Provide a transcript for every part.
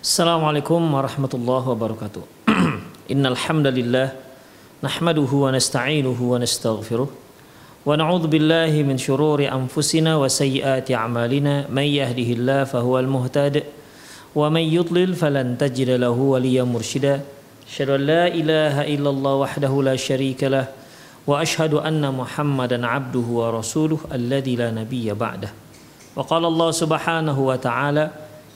Assalamualaikum warahmatullahi wabarakatuh. Innal hamdalillah nahmaduhu wa nasta'inuhu wa nastaghfiruh wa na'udzu billahi min shururi anfusina wa sayyiati a'malina may yahdihillahu fahuwal muhtad wa may yudlil falan tajida lahu waliyyan mursyida. Asyhadu an la ilaha illallah wahdahu la syarika lah wa asyhadu anna Muhammadan abduhu wa rasuluh alladzi la nabiyya ba'dah. Wa qala Allah subhanahu wa ta'ala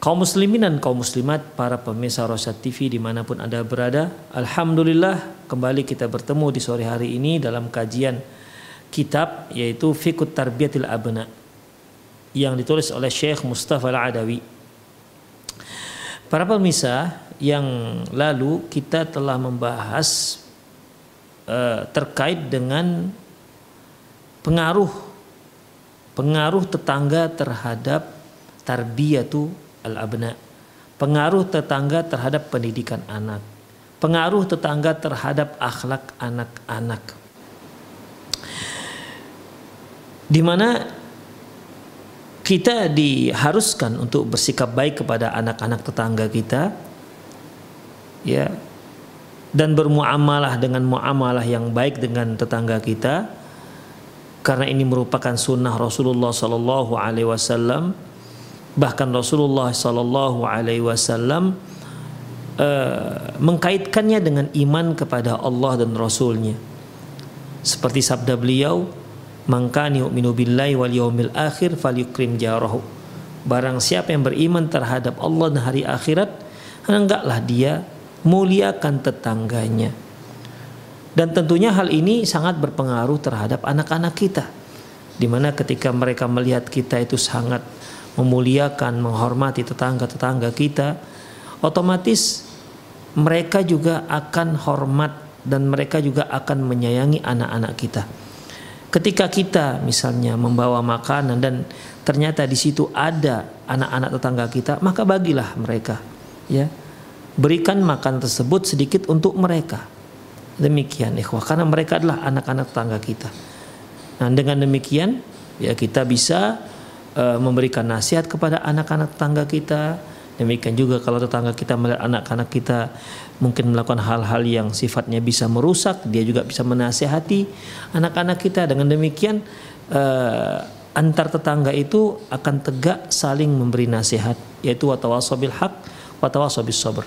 Kaum muslimin dan kaum muslimat, para pemirsa Rosat TV di mana pun Anda berada, Alhamdulillah kembali kita bertemu di sore hari ini dalam kajian kitab yaitu Fikut Tarbiyatil Abna yang ditulis oleh Syekh Mustafa Al-Adawi. Para pemirsa, yang lalu kita telah membahas uh, terkait dengan pengaruh pengaruh tetangga terhadap tarbiyatu al-abna. Pengaruh tetangga terhadap pendidikan anak. Pengaruh tetangga terhadap akhlak anak-anak. Di mana kita diharuskan untuk bersikap baik kepada anak-anak tetangga kita ya dan bermuamalah dengan muamalah yang baik dengan tetangga kita karena ini merupakan sunnah Rasulullah Sallallahu Alaihi Wasallam bahkan Rasulullah Sallallahu Alaihi Wasallam uh, mengkaitkannya dengan iman kepada Allah dan Rasulnya. Seperti sabda beliau mangkani yu'minu billahi wal yaumil akhir falyukrim jarahu. Barang siapa yang beriman terhadap Allah dan hari akhirat hendaklah dia muliakan tetangganya. Dan tentunya hal ini sangat berpengaruh terhadap anak-anak kita di mana ketika mereka melihat kita itu sangat memuliakan, menghormati tetangga-tetangga kita, otomatis mereka juga akan hormat dan mereka juga akan menyayangi anak-anak kita. Ketika kita misalnya membawa makanan dan ternyata di situ ada anak-anak tetangga kita, maka bagilah mereka, ya. Berikan makan tersebut sedikit untuk mereka. Demikian ikhwah karena mereka adalah anak-anak tetangga kita. Nah, dengan demikian ya kita bisa uh, memberikan nasihat kepada anak-anak tetangga kita. Demikian juga kalau tetangga kita melihat anak-anak kita mungkin melakukan hal-hal yang sifatnya bisa merusak, dia juga bisa menasihati anak-anak kita. Dengan demikian uh, antar tetangga itu akan tegak saling memberi nasihat, yaitu watawasobil hak, watawasobil sabr.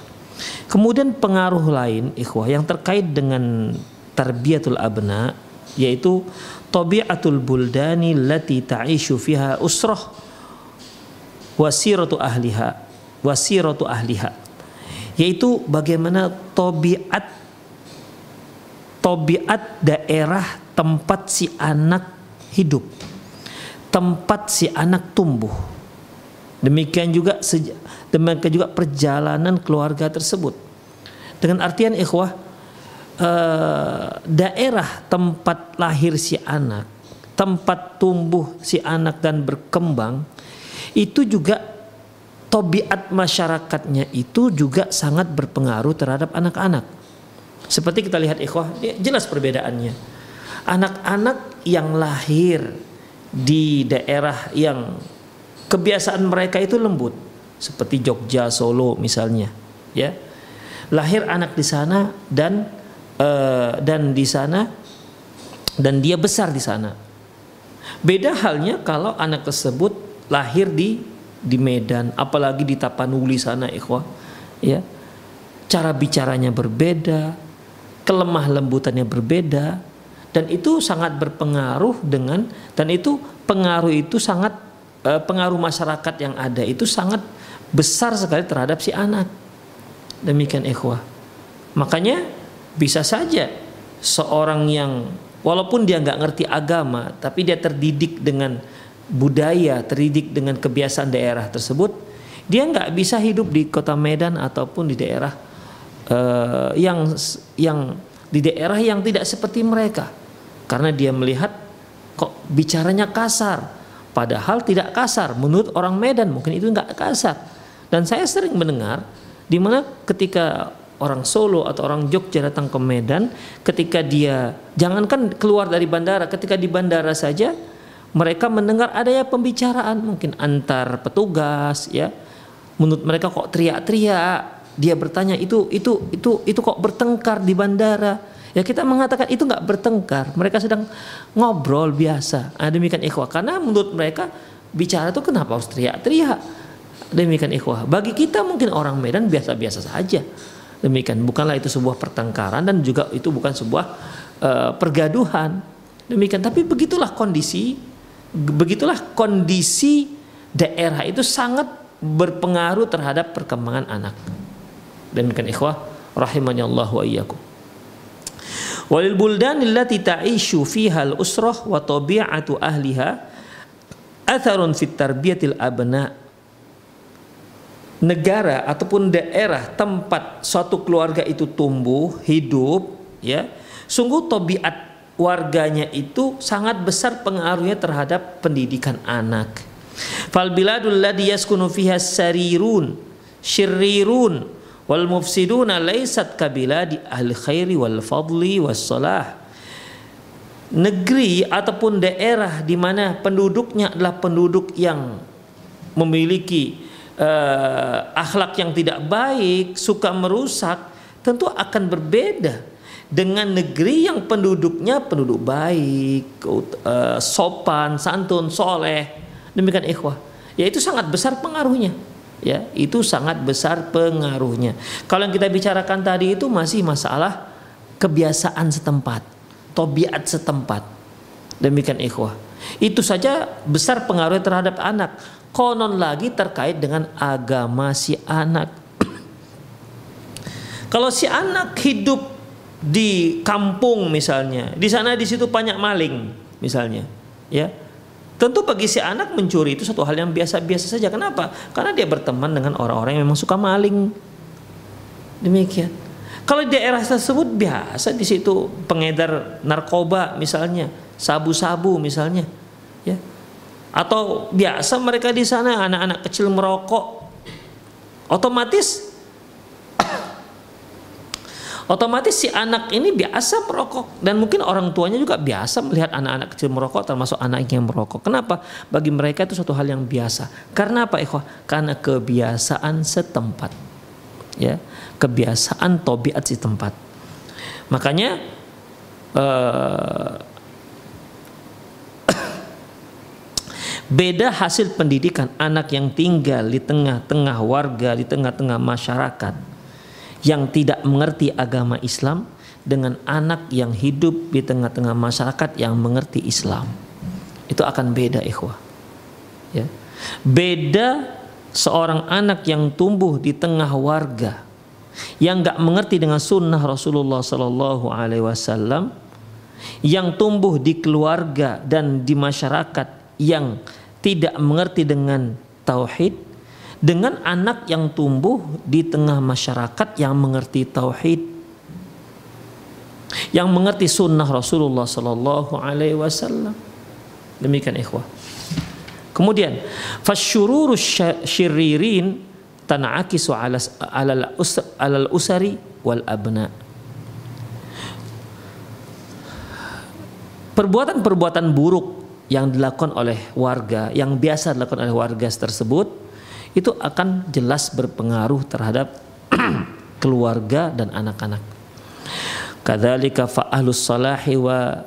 Kemudian pengaruh lain ikhwah yang terkait dengan tarbiyatul abna yaitu tabiatul buldani lati ta'ishu fiha usrah wasiratu ahliha wasiratu ahliha. Yaitu bagaimana tabiat tabiat daerah tempat si anak hidup tempat si anak tumbuh. Demikian juga demikian juga perjalanan keluarga tersebut. Dengan artian ikhwah Eh, daerah tempat lahir si anak, tempat tumbuh si anak dan berkembang, itu juga tobiat masyarakatnya itu juga sangat berpengaruh terhadap anak-anak. Seperti kita lihat ikhwah, jelas perbedaannya. Anak-anak yang lahir di daerah yang kebiasaan mereka itu lembut, seperti Jogja, Solo misalnya, ya. Lahir anak di sana dan uh, dan di sana dan dia besar di sana. Beda halnya kalau anak tersebut lahir di di Medan, apalagi di Tapanuli sana, ikhwah, ya. Cara bicaranya berbeda, kelemah lembutannya berbeda, dan itu sangat berpengaruh dengan dan itu pengaruh itu sangat eh, pengaruh masyarakat yang ada itu sangat besar sekali terhadap si anak demikian ikhwah makanya bisa saja seorang yang walaupun dia nggak ngerti agama tapi dia terdidik dengan budaya terdidik dengan kebiasaan daerah tersebut dia nggak bisa hidup di kota Medan ataupun di daerah uh, yang yang di daerah yang tidak seperti mereka. Karena dia melihat kok bicaranya kasar padahal tidak kasar. Menurut orang Medan mungkin itu nggak kasar. Dan saya sering mendengar di mana ketika orang Solo atau orang Jogja datang ke Medan ketika dia jangankan keluar dari bandara ketika di bandara saja mereka mendengar adanya pembicaraan mungkin antar petugas ya menurut mereka kok teriak-teriak dia bertanya itu itu itu itu kok bertengkar di bandara Ya kita mengatakan itu nggak bertengkar, mereka sedang ngobrol biasa. Nah, demikian ikhwah. Karena menurut mereka bicara itu kenapa harus teriak-teriak? Demikian ikhwah. Bagi kita mungkin orang Medan biasa-biasa saja. Demikian bukanlah itu sebuah pertengkaran dan juga itu bukan sebuah uh, pergaduhan. Demikian. Tapi begitulah kondisi, begitulah kondisi daerah itu sangat berpengaruh terhadap perkembangan anak. Demikian ikhwah rahimani Allah wa iyyakum. Walil buldan allati ta'ishu fiha al-usrah wa tabi'atu ahliha atharun fit tarbiyatil abna negara ataupun daerah tempat suatu keluarga itu tumbuh hidup ya sungguh tabiat warganya itu sangat besar pengaruhnya terhadap pendidikan anak. Fal biladul ladhi yaskunu fiha sarirun syirrirun wal mufsiduna laisat kabila di ahli khairi wal fadli was salah. Negeri ataupun daerah di mana penduduknya adalah penduduk yang memiliki uh, akhlak yang tidak baik, suka merusak, tentu akan berbeda dengan negeri yang penduduknya penduduk baik, uh, sopan, santun, soleh. Demikian ikhwah. Ya itu sangat besar pengaruhnya. Ya itu sangat besar pengaruhnya. Kalau yang kita bicarakan tadi itu masih masalah kebiasaan setempat tobiat setempat. Demikian ikhwah. Itu saja besar pengaruhnya terhadap anak konon lagi terkait dengan agama si anak kalau si anak hidup di kampung misalnya di sana di situ banyak maling misalnya ya Tentu bagi si anak mencuri itu satu hal yang biasa-biasa saja. Kenapa? Karena dia berteman dengan orang-orang yang memang suka maling. Demikian. Kalau di daerah tersebut biasa di situ pengedar narkoba misalnya, sabu-sabu misalnya, ya. Atau biasa mereka di sana anak-anak kecil merokok. Otomatis otomatis si anak ini biasa merokok dan mungkin orang tuanya juga biasa melihat anak-anak kecil merokok termasuk anak yang merokok. Kenapa? Bagi mereka itu suatu hal yang biasa. Karena apa, ikhwah? Karena kebiasaan setempat. Ya, kebiasaan tobiat setempat. Makanya uh, beda hasil pendidikan anak yang tinggal di tengah-tengah warga, di tengah-tengah masyarakat yang tidak mengerti agama Islam dengan anak yang hidup di tengah-tengah masyarakat yang mengerti Islam. Itu akan beda ikhwah. Ya. Beda seorang anak yang tumbuh di tengah warga yang nggak mengerti dengan sunnah Rasulullah Sallallahu Alaihi Wasallam, yang tumbuh di keluarga dan di masyarakat yang tidak mengerti dengan tauhid, dengan anak yang tumbuh di tengah masyarakat yang mengerti tauhid yang mengerti sunnah Rasulullah Sallallahu Alaihi Wasallam. Demikian ikhwah. Kemudian fasyururu syiririn tanaakisu ala alal usari wal abna. Perbuatan-perbuatan buruk yang dilakukan oleh warga yang biasa dilakukan oleh warga tersebut itu akan jelas berpengaruh terhadap keluarga dan anak-anak. Kadzalika fa'ahlus salahi wa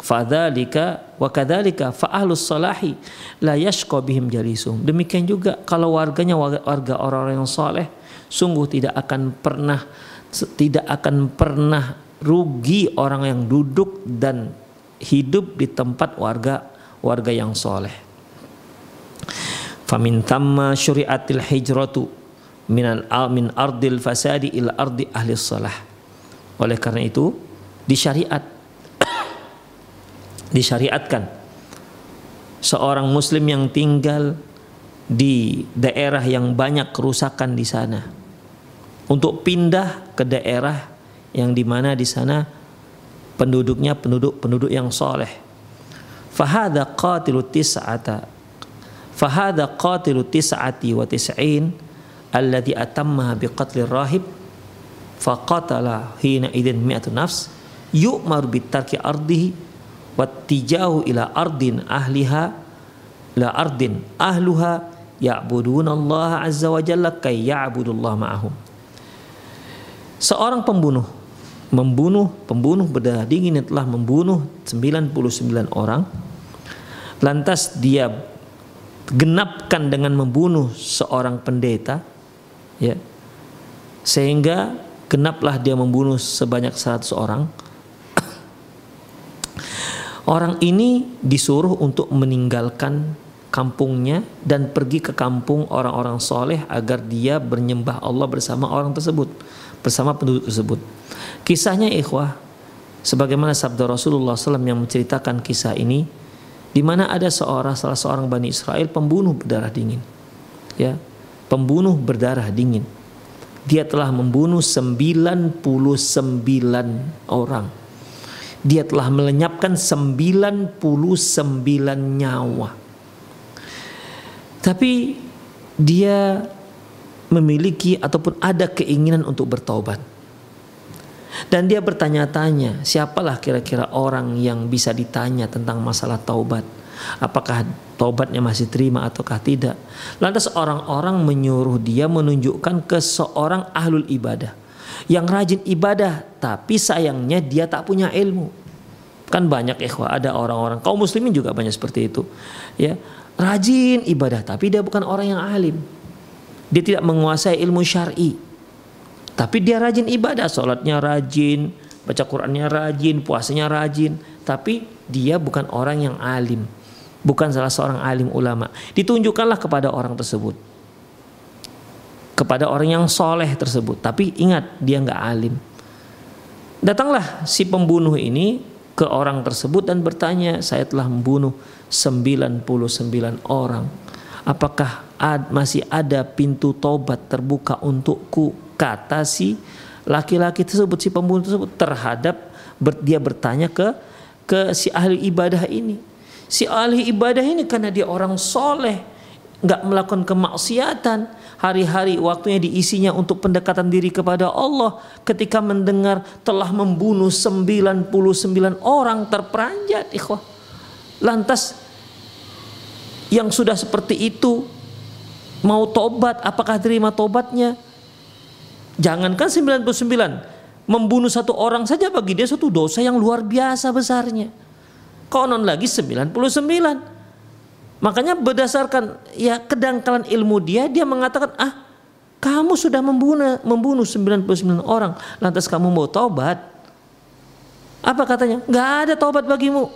fadzalika wa kadzalika fa'ahlus salahi la yashqa bihim jalisum. Demikian juga kalau warganya warga orang-orang yang saleh sungguh tidak akan pernah tidak akan pernah rugi orang yang duduk dan hidup di tempat warga warga yang soleh. Famin tamma syuriatil hijratu min al min ardil fasadi ila ardi ahli salah. Oleh karena itu disyariat disyariatkan seorang muslim yang tinggal di daerah yang banyak kerusakan di sana untuk pindah ke daerah yang di mana di sana penduduknya penduduk-penduduk yang soleh. فهذا قاتل التسعة فهذا قاتل التسعة وتسعين الذي أتمها بقتل الراهب فقتل حينئذ مئة نفس يؤمر بترك أرضه واتجاه إلى أرض أهلها إلى أرض أهلها يعبدون الله عز وجل كي يعبدوا الله معهم. Seorang pembunuh membunuh pembunuh berdarah dingin yang telah membunuh 99 orang. Lantas dia genapkan dengan membunuh seorang pendeta ya. Sehingga genaplah dia membunuh sebanyak 100 orang. Orang ini disuruh untuk meninggalkan kampungnya dan pergi ke kampung orang-orang soleh agar dia bernyembah Allah bersama orang tersebut bersama penduduk tersebut Kisahnya ikhwah, sebagaimana sabda Rasulullah SAW yang menceritakan kisah ini, di mana ada seorang salah seorang bani Israel pembunuh berdarah dingin, ya, pembunuh berdarah dingin. Dia telah membunuh 99 orang. Dia telah melenyapkan 99 nyawa. Tapi dia memiliki ataupun ada keinginan untuk bertobat. Dan dia bertanya-tanya, siapalah kira-kira orang yang bisa ditanya tentang masalah taubat? Apakah taubatnya masih terima ataukah tidak? Lantas orang-orang menyuruh dia menunjukkan ke seorang ahlul ibadah yang rajin ibadah, tapi sayangnya dia tak punya ilmu. Kan banyak ikhwah, ada orang-orang kaum muslimin juga banyak seperti itu. Ya, rajin ibadah tapi dia bukan orang yang alim. Dia tidak menguasai ilmu syar'i. Tapi dia rajin ibadah, sholatnya rajin, baca Qurannya rajin, puasanya rajin. Tapi dia bukan orang yang alim, bukan salah seorang alim ulama. Ditunjukkanlah kepada orang tersebut, kepada orang yang soleh tersebut. Tapi ingat dia nggak alim. Datanglah si pembunuh ini ke orang tersebut dan bertanya, saya telah membunuh 99 orang. Apakah masih ada pintu tobat terbuka untukku? kata si laki-laki tersebut si pembunuh tersebut terhadap ber, dia bertanya ke ke si ahli ibadah ini. Si ahli ibadah ini karena dia orang soleh, nggak melakukan kemaksiatan, hari-hari waktunya diisinya untuk pendekatan diri kepada Allah. Ketika mendengar telah membunuh 99 orang terperanjat, ikhwah. Lantas yang sudah seperti itu mau tobat, apakah terima tobatnya? Jangankan 99, membunuh satu orang saja bagi dia satu dosa yang luar biasa besarnya. Konon lagi 99. Makanya berdasarkan ya kedangkalan ilmu dia, dia mengatakan, ah kamu sudah membunuh, membunuh 99 orang, lantas kamu mau taubat. Apa katanya? Gak ada taubat bagimu.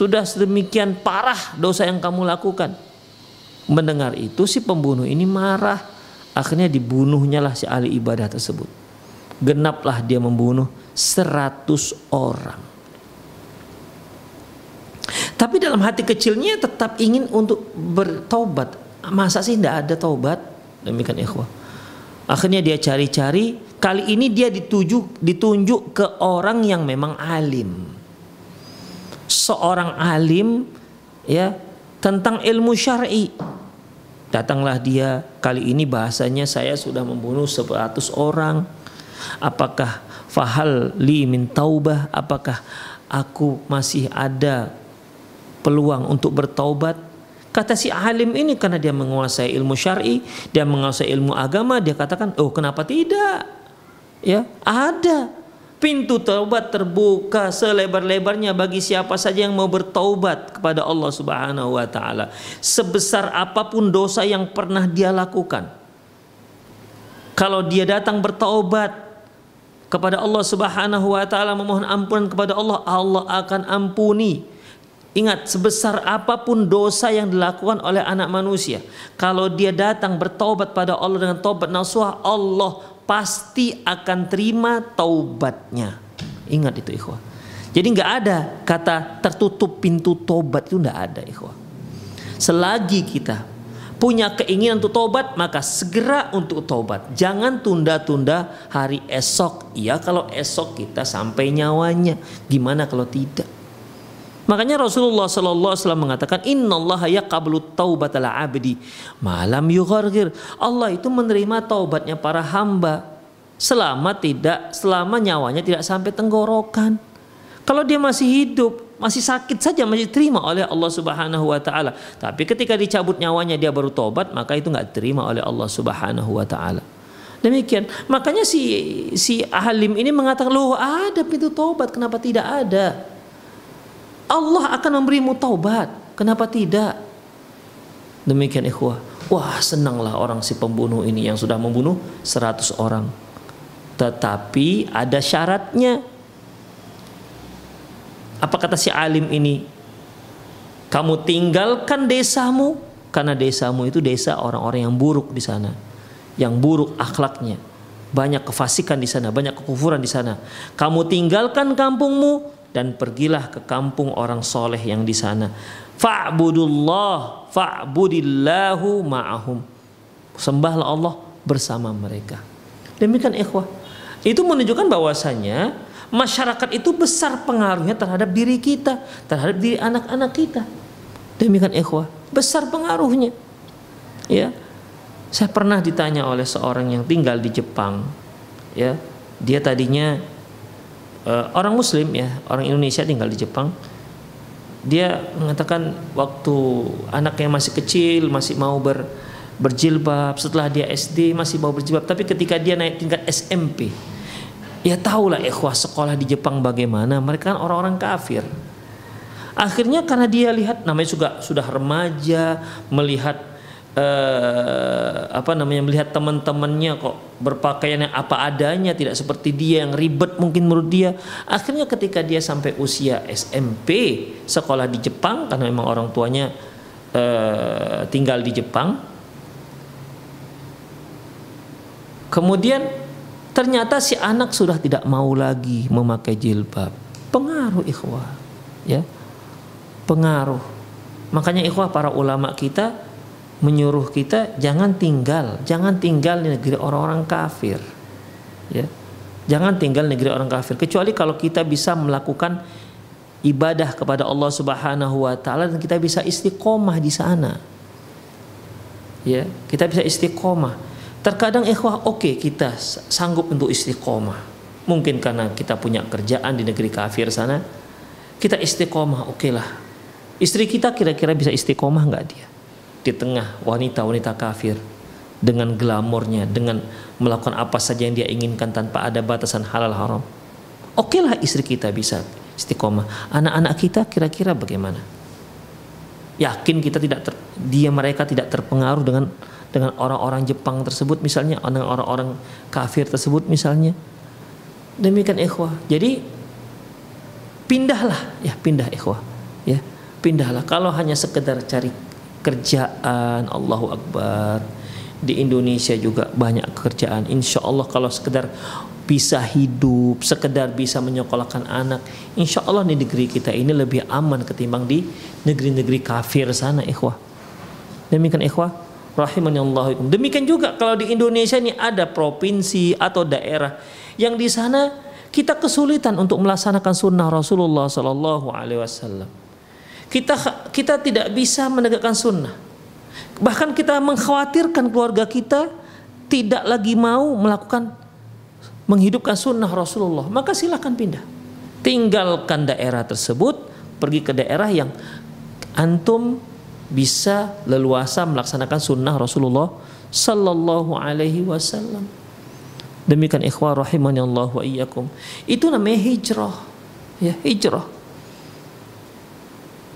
Sudah sedemikian parah dosa yang kamu lakukan. Mendengar itu si pembunuh ini marah Akhirnya dibunuhnya lah si ahli ibadah tersebut. Genaplah dia membunuh seratus orang. Tapi dalam hati kecilnya tetap ingin untuk bertobat. Masa sih tidak ada taubat? Demikian ikhwah. Akhirnya dia cari-cari. Kali ini dia dituju, ditunjuk ke orang yang memang alim. Seorang alim ya tentang ilmu syar'i. Datanglah dia kali ini bahasanya saya sudah membunuh 100 orang. Apakah fahal li min taubah? Apakah aku masih ada peluang untuk bertaubat? Kata si alim ini karena dia menguasai ilmu syar'i, dia menguasai ilmu agama, dia katakan, "Oh, kenapa tidak?" Ya, ada Pintu taubat terbuka selebar-lebarnya bagi siapa saja yang mau bertaubat kepada Allah Subhanahu wa taala. Sebesar apa pun dosa yang pernah dia lakukan. Kalau dia datang bertaubat kepada Allah Subhanahu wa taala memohon ampunan kepada Allah, Allah akan ampuni. Ingat sebesar apa pun dosa yang dilakukan oleh anak manusia, kalau dia datang bertaubat pada Allah dengan taubat nasuha, Allah pasti akan terima taubatnya. Ingat itu ikhwah. Jadi nggak ada kata tertutup pintu tobat itu nggak ada ikhwah. Selagi kita punya keinginan untuk tobat maka segera untuk tobat jangan tunda-tunda hari esok ya kalau esok kita sampai nyawanya gimana kalau tidak makanya Rasulullah Sallallahu Alaihi Wasallam mengatakan Allah yaqablu taubatal abdi malam yughargir Allah itu menerima taubatnya para hamba selama tidak selama nyawanya tidak sampai tenggorokan kalau dia masih hidup masih sakit saja masih terima oleh Allah Subhanahu wa taala. Tapi ketika dicabut nyawanya dia baru tobat, maka itu nggak terima oleh Allah Subhanahu wa taala. Demikian. Makanya si si alim ini mengatakan, "Loh, ada pintu taubat, kenapa tidak ada?" Allah akan memberimu taubat, kenapa tidak? Demikian ikhwah. Wah, senanglah orang si pembunuh ini yang sudah membunuh 100 orang. Tetapi ada syaratnya apa kata si alim ini? Kamu tinggalkan desamu karena desamu itu desa orang-orang yang buruk di sana, yang buruk akhlaknya, banyak kefasikan di sana, banyak kekufuran di sana. Kamu tinggalkan kampungmu dan pergilah ke kampung orang soleh yang di sana. Fa'budullah, fa'budillahu ma'ahum. Sembahlah Allah bersama mereka. Demikian ikhwah. Itu menunjukkan bahwasanya masyarakat itu besar pengaruhnya terhadap diri kita, terhadap diri anak-anak kita. Demikian ikhwah, besar pengaruhnya. Ya. Saya pernah ditanya oleh seorang yang tinggal di Jepang, ya. Dia tadinya uh, orang muslim ya, orang Indonesia tinggal di Jepang. Dia mengatakan waktu anaknya masih kecil, masih mau ber berjilbab, setelah dia SD masih mau berjilbab, tapi ketika dia naik tingkat SMP, Ya tahulah ikhwah sekolah di Jepang bagaimana, mereka kan orang-orang kafir. Akhirnya karena dia lihat namanya juga sudah remaja, melihat eh, apa namanya melihat teman-temannya kok berpakaian yang apa adanya, tidak seperti dia yang ribet mungkin menurut dia. Akhirnya ketika dia sampai usia SMP, sekolah di Jepang karena memang orang tuanya eh, tinggal di Jepang. Kemudian Ternyata si anak sudah tidak mau lagi memakai jilbab. Pengaruh ikhwah. Ya. Pengaruh. Makanya ikhwah para ulama kita menyuruh kita jangan tinggal, jangan tinggal di negeri orang-orang kafir. Ya. Jangan tinggal di negeri orang kafir kecuali kalau kita bisa melakukan ibadah kepada Allah Subhanahu wa taala dan kita bisa istiqomah di sana. Ya, kita bisa istiqomah. Terkadang ikhwah oke okay, kita sanggup untuk istiqomah. Mungkin karena kita punya kerjaan di negeri kafir sana. Kita istiqomah oke okay lah. Istri kita kira-kira bisa istiqomah nggak dia? Di tengah wanita-wanita kafir. Dengan glamornya, dengan melakukan apa saja yang dia inginkan tanpa ada batasan halal haram. Oke lah istri kita bisa istiqomah. Anak-anak kita kira-kira bagaimana? Yakin kita tidak ter, dia mereka tidak terpengaruh dengan dengan orang-orang Jepang tersebut misalnya dengan orang-orang kafir tersebut misalnya demikian ikhwah jadi pindahlah ya pindah ikhwah ya pindahlah kalau hanya sekedar cari kerjaan Allahu Akbar di Indonesia juga banyak kerjaan insya Allah kalau sekedar bisa hidup sekedar bisa menyekolahkan anak insya Allah di negeri kita ini lebih aman ketimbang di negeri-negeri kafir sana ikhwah demikian ikhwah Allah. Demikian juga kalau di Indonesia ini ada provinsi atau daerah yang di sana kita kesulitan untuk melaksanakan sunnah Rasulullah Sallallahu Alaihi Wasallam. Kita kita tidak bisa menegakkan sunnah. Bahkan kita mengkhawatirkan keluarga kita tidak lagi mau melakukan menghidupkan sunnah Rasulullah. Maka silahkan pindah. Tinggalkan daerah tersebut, pergi ke daerah yang antum bisa leluasa melaksanakan sunnah Rasulullah Sallallahu Alaihi Wasallam. Demikian ikhwah rahimani Allah wa iyyakum. Itu namanya hijrah. Ya, hijrah.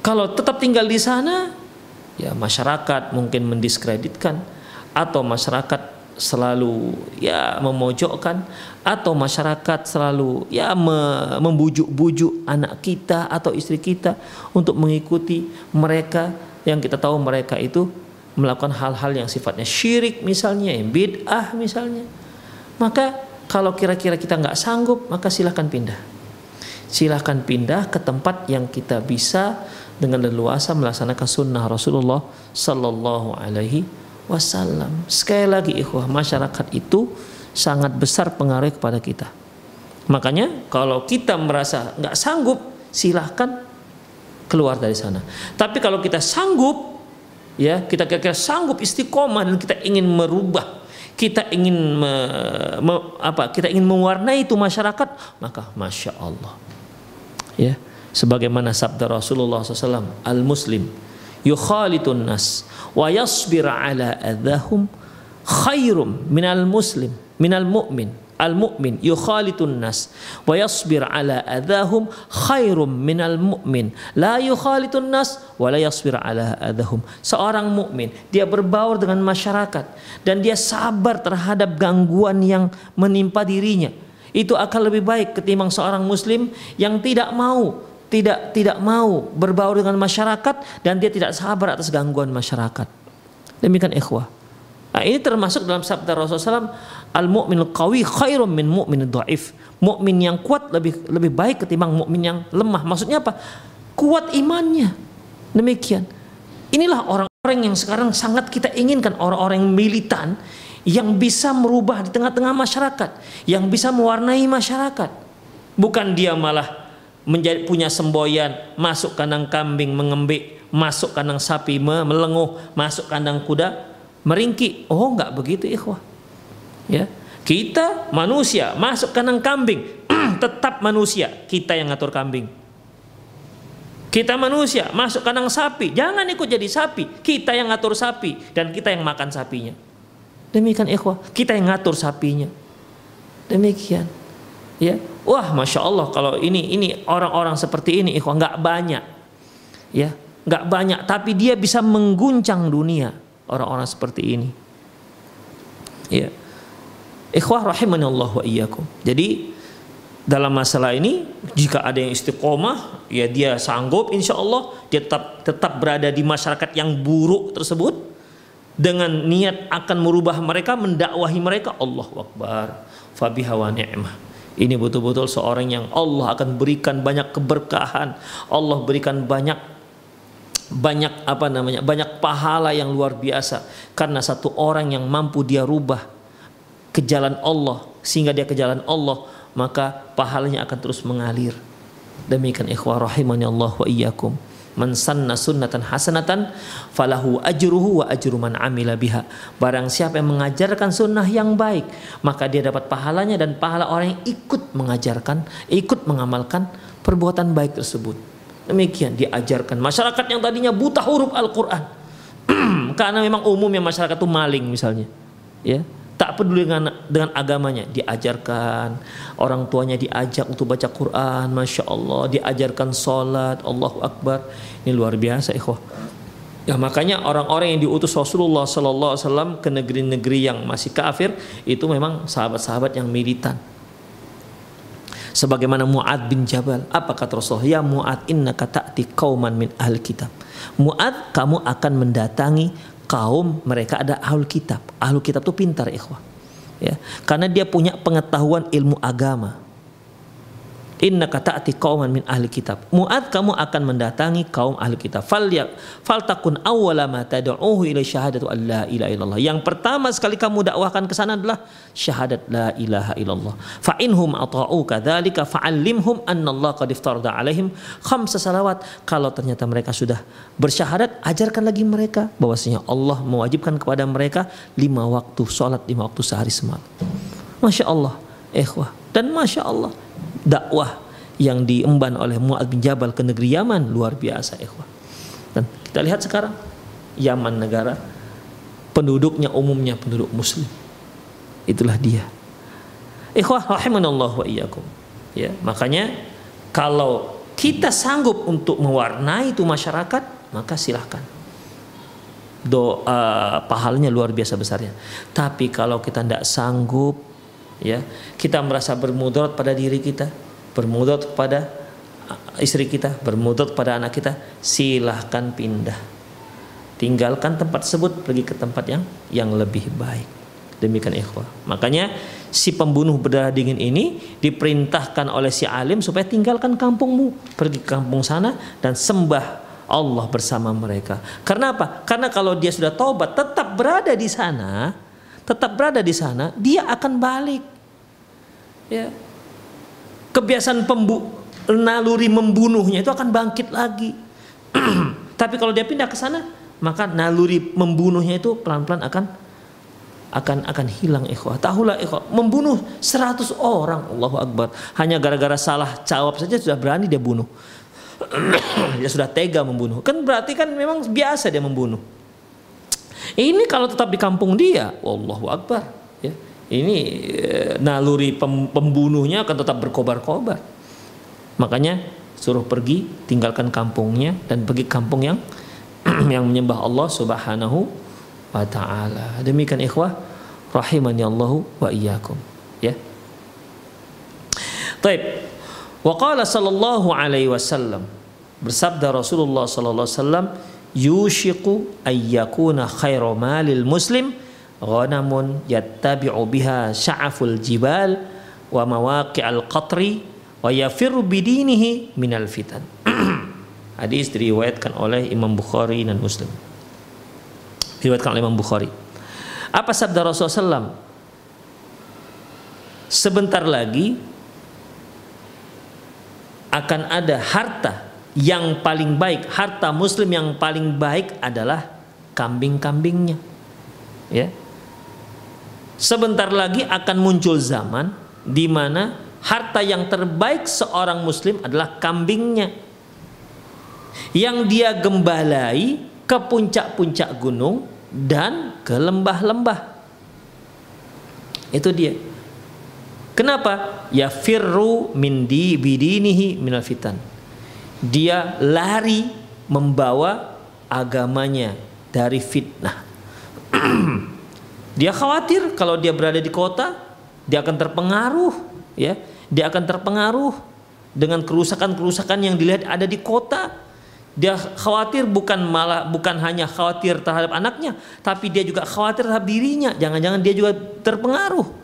Kalau tetap tinggal di sana, ya masyarakat mungkin mendiskreditkan atau masyarakat selalu ya memojokkan atau masyarakat selalu ya membujuk-bujuk anak kita atau istri kita untuk mengikuti mereka yang kita tahu mereka itu melakukan hal-hal yang sifatnya syirik misalnya, bid'ah misalnya. Maka kalau kira-kira kita nggak sanggup, maka silahkan pindah. Silahkan pindah ke tempat yang kita bisa dengan leluasa melaksanakan sunnah Rasulullah Sallallahu Alaihi Wasallam. Sekali lagi, ikhwah, masyarakat itu sangat besar pengaruh kepada kita. Makanya kalau kita merasa nggak sanggup, silahkan keluar dari sana. Tapi kalau kita sanggup, ya kita kira-kira sanggup istiqomah dan kita ingin merubah kita ingin me, me, apa kita ingin mewarnai itu masyarakat maka masya Allah ya sebagaimana sabda Rasulullah SAW al muslim yukhalitun nas wa yasbir ala adahum khairum minal muslim minal mu'min. Al-mu'min yukhalitun nas wa yasbir ala adahum khairum minal mu'min. La yukhalitun nas wa la yasbir ala adahum. Seorang mukmin dia berbaur dengan masyarakat dan dia sabar terhadap gangguan yang menimpa dirinya. Itu akan lebih baik ketimbang seorang muslim yang tidak mau tidak tidak mau berbaur dengan masyarakat dan dia tidak sabar atas gangguan masyarakat demikian ikhwah Nah, ini termasuk dalam sabda Rasulullah SAW, al mu'min qawi khairum min mu'min dhaif. Mukmin yang kuat lebih lebih baik ketimbang mukmin yang lemah. Maksudnya apa? Kuat imannya. Demikian. Inilah orang-orang yang sekarang sangat kita inginkan orang-orang militan yang bisa merubah di tengah-tengah masyarakat, yang bisa mewarnai masyarakat. Bukan dia malah menjadi punya semboyan, masuk kandang kambing mengembik, masuk kandang sapi melenguh, masuk kandang kuda meringki. Oh, enggak begitu ikhwah. Ya. Kita manusia masuk kandang kambing, tetap manusia, kita yang ngatur kambing. Kita manusia masuk kandang sapi, jangan ikut jadi sapi, kita yang ngatur sapi dan kita yang makan sapinya. Demikian ikhwah, kita yang ngatur sapinya. Demikian. Ya. Wah, masya Allah kalau ini ini orang-orang seperti ini ikhwah nggak banyak. Ya, nggak banyak, tapi dia bisa mengguncang dunia orang-orang seperti ini. Ya. Ikhwah rahimani Allah wa iyyakum. Jadi dalam masalah ini jika ada yang istiqomah ya dia sanggup insya Allah dia tetap tetap berada di masyarakat yang buruk tersebut dengan niat akan merubah mereka mendakwahi mereka Allah Akbar fabiha wa ni'mah ini betul-betul seorang yang Allah akan berikan banyak keberkahan. Allah berikan banyak banyak apa namanya banyak pahala yang luar biasa. Karena satu orang yang mampu dia rubah ke jalan Allah sehingga dia ke jalan Allah maka pahalanya akan terus mengalir. Demikian ikhwah rahimani Allah wa iyyakum man sanna sunnatan hasanatan falahu ajruhu wa ajru man amila biha barang siapa yang mengajarkan sunnah yang baik maka dia dapat pahalanya dan pahala orang yang ikut mengajarkan ikut mengamalkan perbuatan baik tersebut Demikian diajarkan masyarakat yang tadinya buta huruf Al-Qur'an. Karena memang umumnya masyarakat itu maling misalnya. Ya, tak peduli dengan dengan agamanya. Diajarkan orang tuanya diajak untuk baca Quran masya Allah. Diajarkan sholat Allahu Akbar. Ini luar biasa ikhwah. Ya makanya orang-orang yang diutus Rasulullah Sallallahu Alaihi Wasallam ke negeri-negeri yang masih kafir itu memang sahabat-sahabat yang militan. Sebagaimana Muad bin Jabal. Apa kata Rasulullah? Ya Muad innaka ta'ti qauman min ahli kitab. Muad kamu akan mendatangi kaum mereka ada ahli kitab. Ahli kitab itu pintar ikhwah. Ya. Karena dia punya pengetahuan ilmu agama Inna ta'ati kauman min ahli kitab. Mu'ad kamu akan mendatangi kaum ahli kitab. Fal ya, fal takun awwala ma tad'uhu ila syahadatu an la ilaha illallah. Yang pertama sekali kamu dakwahkan ke sana adalah syahadat la ilaha illallah. Fa inhum ata'u kadzalika fa'allimhum anna Allah qad iftarada alaihim khamsa salawat. Kalau ternyata mereka sudah bersyahadat, ajarkan lagi mereka bahwasanya Allah mewajibkan kepada mereka lima waktu salat lima waktu sehari semalam. Masya Allah, ikhwah. Dan Masya Allah, dakwah yang diemban oleh Mu'ad bin Jabal ke negeri Yaman luar biasa ikhwah. Dan kita lihat sekarang Yaman negara penduduknya umumnya penduduk muslim. Itulah dia. Ikhwah rahimanallah wa iyyakum. Ya, makanya kalau kita sanggup untuk mewarnai itu masyarakat, maka silahkan. doa pahalanya luar biasa besarnya. Tapi kalau kita tidak sanggup, ya kita merasa bermudarat pada diri kita, bermudarat pada istri kita, bermudarat pada anak kita, silahkan pindah. Tinggalkan tempat tersebut, pergi ke tempat yang yang lebih baik. Demikian ikhwah. Makanya si pembunuh berdarah dingin ini diperintahkan oleh si alim supaya tinggalkan kampungmu, pergi ke kampung sana dan sembah Allah bersama mereka. Karena apa? Karena kalau dia sudah taubat tetap berada di sana, tetap berada di sana, dia akan balik. Ya. Kebiasaan pembu naluri membunuhnya itu akan bangkit lagi. Tapi kalau dia pindah ke sana, maka naluri membunuhnya itu pelan-pelan akan akan akan hilang ikhwah. Tahulah ikhwah, membunuh 100 orang, Allahu Akbar. Hanya gara-gara salah jawab saja sudah berani dia bunuh. dia sudah tega membunuh. Kan berarti kan memang biasa dia membunuh. Ini kalau tetap di kampung dia, Allahu Akbar. Ya. Ini eh, naluri pembunuhnya akan tetap berkobar-kobar. Makanya suruh pergi, tinggalkan kampungnya dan pergi kampung yang yang menyembah Allah Subhanahu wa taala. Demikian ikhwah rahimani Allahu wa iyyakum. Ya. Taib. Wa qala sallallahu alaihi wasallam bersabda Rasulullah sallallahu alaihi wasallam yushiqu ayyakuna khairu malil muslim ghanamun yattabi'u biha sya'aful jibal wa mawaqi'al qatri wa yafirru bidinihi minal fitan. Hadis diriwayatkan oleh Imam Bukhari dan Muslim. Diriwayatkan oleh Imam Bukhari. Apa sabda Rasulullah SAW? Sebentar lagi akan ada harta yang paling baik, harta muslim yang paling baik adalah kambing-kambingnya. Ya. Sebentar lagi akan muncul zaman di mana harta yang terbaik seorang muslim adalah kambingnya. Yang dia gembalai ke puncak-puncak gunung dan ke lembah-lembah. Itu dia. Kenapa? Ya firru min di bidinihi minal fitan. Dia lari membawa agamanya dari fitnah. dia khawatir kalau dia berada di kota, dia akan terpengaruh, ya. Dia akan terpengaruh dengan kerusakan-kerusakan yang dilihat ada di kota. Dia khawatir bukan malah bukan hanya khawatir terhadap anaknya, tapi dia juga khawatir terhadap dirinya. Jangan-jangan dia juga terpengaruh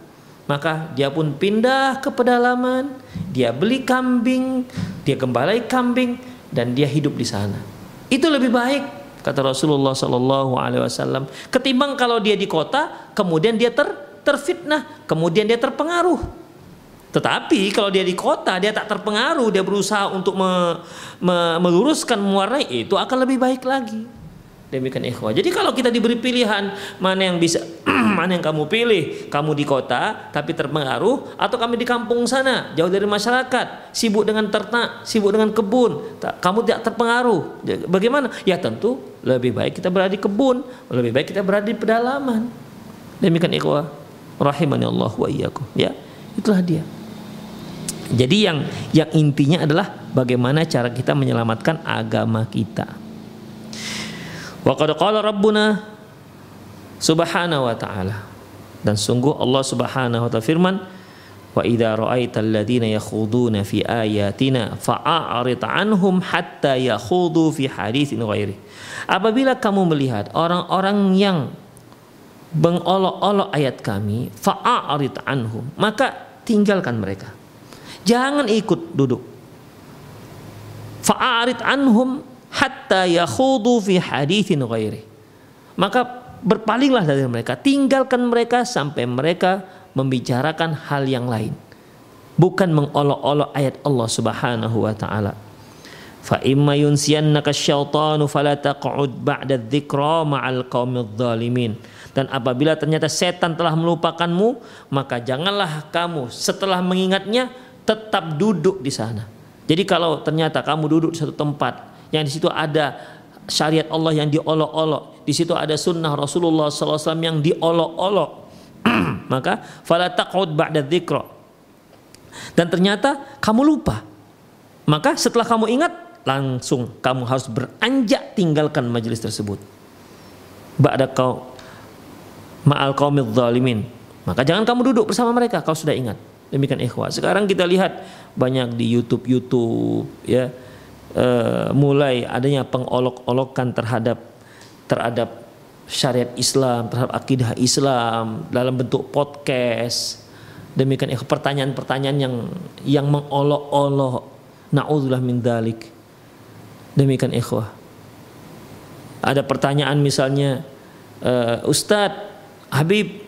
maka dia pun pindah ke pedalaman, dia beli kambing, dia gembalai kambing dan dia hidup di sana. Itu lebih baik kata Rasulullah Sallallahu Alaihi Wasallam. Ketimbang kalau dia di kota, kemudian dia ter terfitnah, kemudian dia terpengaruh. Tetapi kalau dia di kota, dia tak terpengaruh, dia berusaha untuk me, me, meluruskan mewarnai itu akan lebih baik lagi. Demikian ikhwah. Jadi kalau kita diberi pilihan mana yang bisa mana yang kamu pilih? Kamu di kota tapi terpengaruh atau kami di kampung sana, jauh dari masyarakat, sibuk dengan ternak, sibuk dengan kebun, kamu tidak terpengaruh. Bagaimana? Ya tentu lebih baik kita berada di kebun, lebih baik kita berada di pedalaman. Demikian ikhwah. Rahimani Allah wa iyyakum. Ya, itulah dia. Jadi yang yang intinya adalah bagaimana cara kita menyelamatkan agama kita. Wa qad qala Rabbuna subhanahu wa ta'ala. Dan sungguh Allah subhanahu wa ta'ala firman, Wa idza ra'aital ladzina yakhuduna fi ayatina fa'arid anhum hatta yakhudu fi haditsin ghairi. Apabila kamu melihat orang-orang yang mengolok-olok ayat kami, fa'arid anhum, maka tinggalkan mereka. Jangan ikut duduk. Fa'arid anhum hatta yakhudu fi hadithin ghairi. Maka berpalinglah dari mereka, tinggalkan mereka sampai mereka membicarakan hal yang lain. Bukan mengolok-olok ayat Allah Subhanahu wa taala. Fa imma yunsiyannaka syaitanu fala taq'ud ba'da dzikra ma'al qaumidz zalimin. Dan apabila ternyata setan telah melupakanmu, maka janganlah kamu setelah mengingatnya tetap duduk di sana. Jadi kalau ternyata kamu duduk di satu tempat yang di situ ada syariat Allah yang diolok-olok, di situ ada sunnah Rasulullah SAW yang diolok-olok. Maka fala taqud ba'da dzikra. Dan ternyata kamu lupa. Maka setelah kamu ingat langsung kamu harus beranjak tinggalkan majelis tersebut. ba'da kau ma'al qaumidz zalimin. Maka jangan kamu duduk bersama mereka kau sudah ingat. Demikian ikhwah. Sekarang kita lihat banyak di YouTube YouTube ya uh, mulai adanya pengolok-olokan terhadap terhadap syariat Islam, terhadap akidah Islam dalam bentuk podcast. Demikian pertanyaan-pertanyaan yang yang mengolok-olok. Nauzubillah min dalik. Demikian ikhwah. Ada pertanyaan misalnya, uh, Ustadz Habib,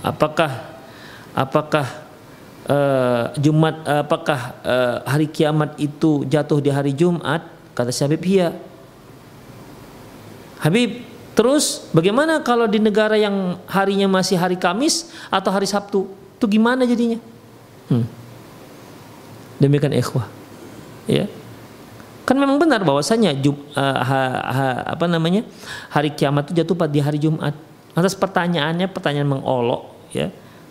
apakah apakah uh, Jumat apakah uh, hari kiamat itu jatuh di hari Jumat? Kata si Habib, iya. Habib, terus bagaimana kalau di negara yang harinya masih hari Kamis atau hari Sabtu? Itu gimana jadinya? Hmm. Demikian ikhwah. Ya kan memang benar bahwasanya Jum, uh, ha, ha, apa namanya hari kiamat itu jatuh pada di hari Jumat. Atas pertanyaannya pertanyaan mengolok ya.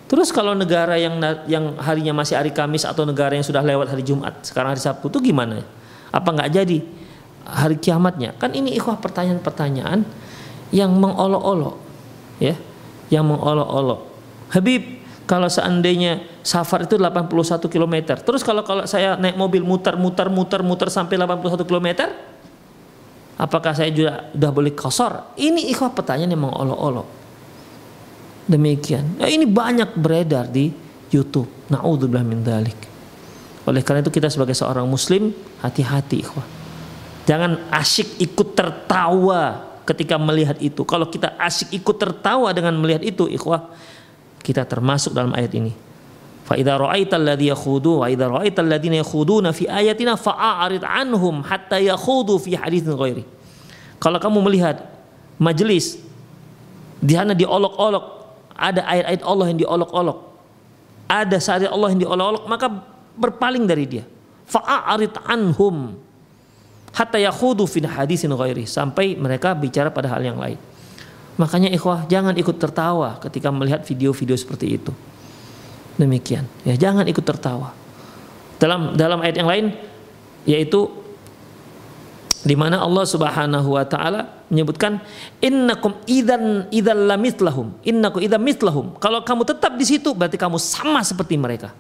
Terus kalau negara yang yang harinya masih hari Kamis atau negara yang sudah lewat hari Jumat sekarang hari Sabtu itu gimana? Apa nggak jadi hari kiamatnya? Kan ini ikhwah pertanyaan-pertanyaan yang mengolok-olok ya, yang mengolok-olok. Habib kalau seandainya safar itu 81 km. Terus kalau kalau saya naik mobil muter-muter muter-muter sampai 81 km, apakah saya juga sudah boleh kosor? Ini ikhwah pertanyaan yang mengolok-olok. Demikian. Nah, ini banyak beredar di YouTube. Nauzubillah min dalik. Oleh karena itu kita sebagai seorang muslim hati-hati ikhwah. Jangan asyik ikut tertawa ketika melihat itu. Kalau kita asyik ikut tertawa dengan melihat itu ikhwah, kita termasuk dalam ayat ini. Fa idza ra'aital ladzi yakhudu wa idza ra'aital ladzina yakhuduna fi ayatina fa'arid anhum hatta yakhudu fi haditsin ghairi. Kalau kamu melihat majelis di sana diolok-olok, ada ayat-ayat Allah yang diolok-olok. Ada syariat Allah yang diolok-olok, maka berpaling dari dia. Fa'arid anhum hatta yakhudu sampai mereka bicara pada hal yang lain. Makanya ikhwah jangan ikut tertawa ketika melihat video-video seperti itu. Demikian. Ya jangan ikut tertawa. Dalam dalam ayat yang lain yaitu di mana Allah Subhanahu wa taala menyebutkan innakum idzan idzal lamithlahum innakum idzan mithlahum. Kalau kamu tetap di situ berarti kamu sama seperti mereka.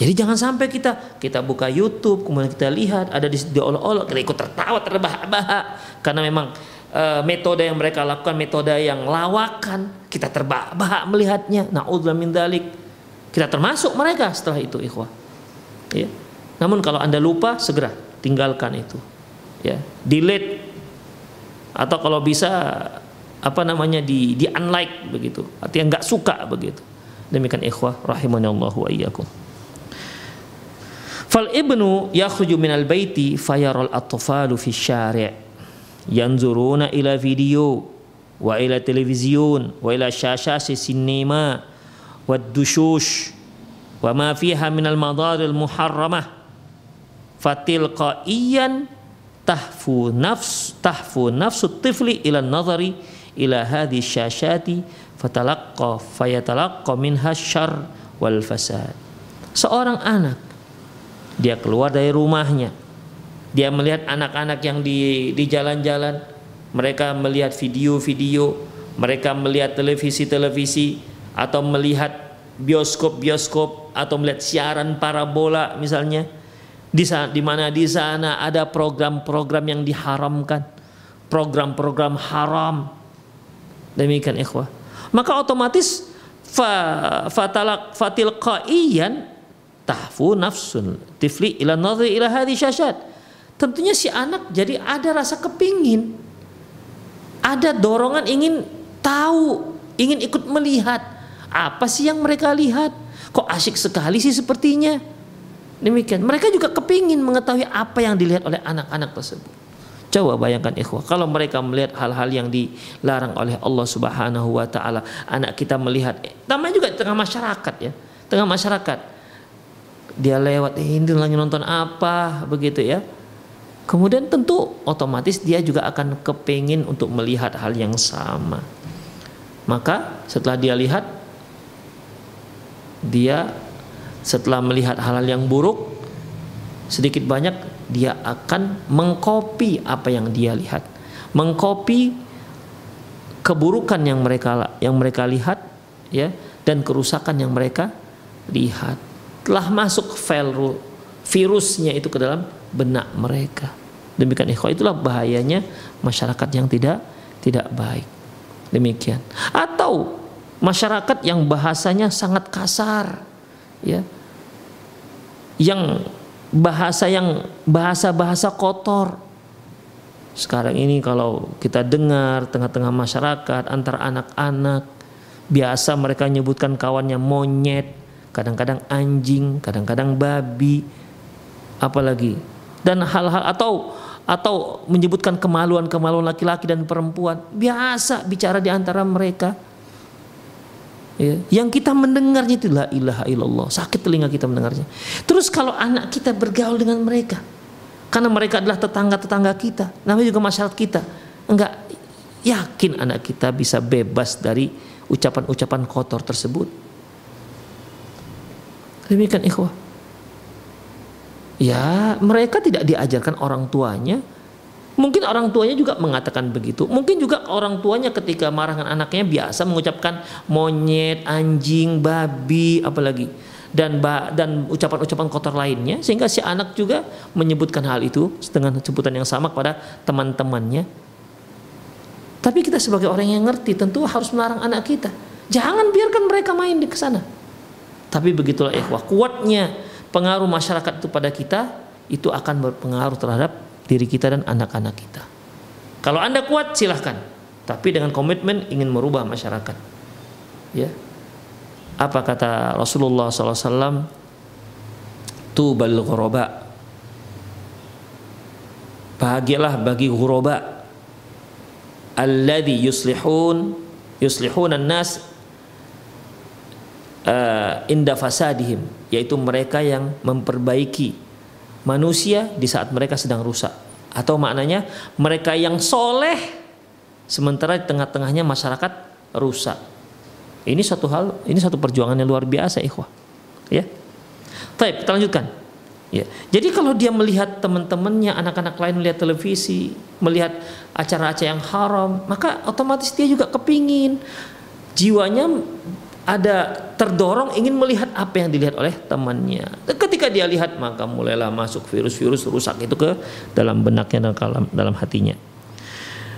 Jadi jangan sampai kita kita buka YouTube kemudian kita lihat ada di diolok-olok kita ikut tertawa terbahak-bahak. Karena memang uh, metode yang mereka lakukan metode yang lawakan kita terbahak melihatnya. Naudzubillah min dalik kita termasuk mereka setelah itu ikhwah. Ya namun kalau anda lupa segera tinggalkan itu ya delete. Atau kalau bisa apa namanya di di unlike begitu. Artinya nggak suka begitu. Demikian ikhwah rahimanallahu wa iyyakum. Fal ibnu yakhruju minal baiti fayaral atfalu fi syari' yanzuruna ila video wa ila television wa ila syashasi sinema wa dushush wa ma fiha min al madar al muharramah. Fatilqaiyan tahfu nafs tahfu nafsu tifli ila nazari ila hadhi syashati fatalaqqa fayatalaqqa minha syarr wal fasad. Seorang anak dia keluar dari rumahnya. Dia melihat anak-anak yang di di jalan-jalan, mereka melihat video-video, mereka melihat televisi-televisi atau melihat bioskop-bioskop atau melihat siaran parabola misalnya di mana di sana ada program-program yang diharamkan, program-program haram. Demikian ikhwah. Maka otomatis fa fatalak fatil qaiyan tahfu nafsun tifli ila nadhi ila hadhi tentunya si anak jadi ada rasa kepingin. Ada dorongan ingin tahu ingin ikut melihat. Apa sih yang mereka lihat? Kok asyik sekali sih sepertinya demikian. Mereka juga kepingin mengetahui apa yang dilihat oleh anak-anak tersebut. Coba bayangkan ikhwah kalau mereka melihat hal-hal yang dilarang oleh Allah Subhanahu wa taala anak kita melihat namanya juga tengah masyarakat ya tengah masyarakat. Dia lewat eh, ini lagi nonton apa? begitu ya. Kemudian tentu otomatis dia juga akan kepingin untuk melihat hal yang sama. Maka setelah dia lihat, dia setelah melihat hal-hal yang buruk, sedikit banyak dia akan mengkopi apa yang dia lihat, mengkopi keburukan yang mereka yang mereka lihat ya dan kerusakan yang mereka lihat. Telah masuk file virusnya itu ke dalam benak mereka. Demikian ikhwah itulah bahayanya masyarakat yang tidak tidak baik. Demikian. Atau masyarakat yang bahasanya sangat kasar ya. Yang bahasa yang bahasa-bahasa kotor. Sekarang ini kalau kita dengar tengah-tengah masyarakat antar anak-anak biasa mereka menyebutkan kawannya monyet kadang-kadang anjing kadang-kadang babi apalagi. Dan hal-hal atau atau menyebutkan kemaluan-kemaluan laki-laki dan perempuan biasa bicara di antara mereka ya, yang kita mendengarnya itu la ilaha illallah sakit telinga kita mendengarnya terus kalau anak kita bergaul dengan mereka karena mereka adalah tetangga-tetangga kita, namanya juga masyarakat kita. Enggak yakin anak kita bisa bebas dari ucapan-ucapan kotor tersebut. Demikian ikhwah. Ya, mereka tidak diajarkan orang tuanya. Mungkin orang tuanya juga mengatakan begitu. Mungkin juga orang tuanya ketika marah dengan anaknya biasa mengucapkan monyet, anjing, babi, apalagi dan dan ucapan-ucapan kotor lainnya sehingga si anak juga menyebutkan hal itu dengan sebutan yang sama kepada teman-temannya. Tapi kita sebagai orang yang ngerti tentu harus melarang anak kita. Jangan biarkan mereka main di sana. Tapi begitulah ikhwah, kuatnya pengaruh masyarakat itu pada kita itu akan berpengaruh terhadap diri kita dan anak-anak kita. Kalau Anda kuat silahkan, tapi dengan komitmen ingin merubah masyarakat. Ya, apa kata Rasulullah SAW tubal ghuraba. Bahagialah bagi ghuraba. Alladhi yuslihun yuslihun an-nas uh, inda fasadihim. Yaitu mereka yang memperbaiki manusia di saat mereka sedang rusak atau maknanya mereka yang soleh sementara di tengah-tengahnya masyarakat rusak ini satu hal, ini satu perjuangan yang luar biasa, ikhwah. Ya. Baik, kita lanjutkan. Ya. Jadi kalau dia melihat teman-temannya, anak-anak lain melihat televisi, melihat acara-acara yang haram, maka otomatis dia juga kepingin. Jiwanya ada terdorong ingin melihat apa yang dilihat oleh temannya. Ketika dia lihat maka mulailah masuk virus-virus rusak itu ke dalam benaknya dan dalam, dalam hatinya.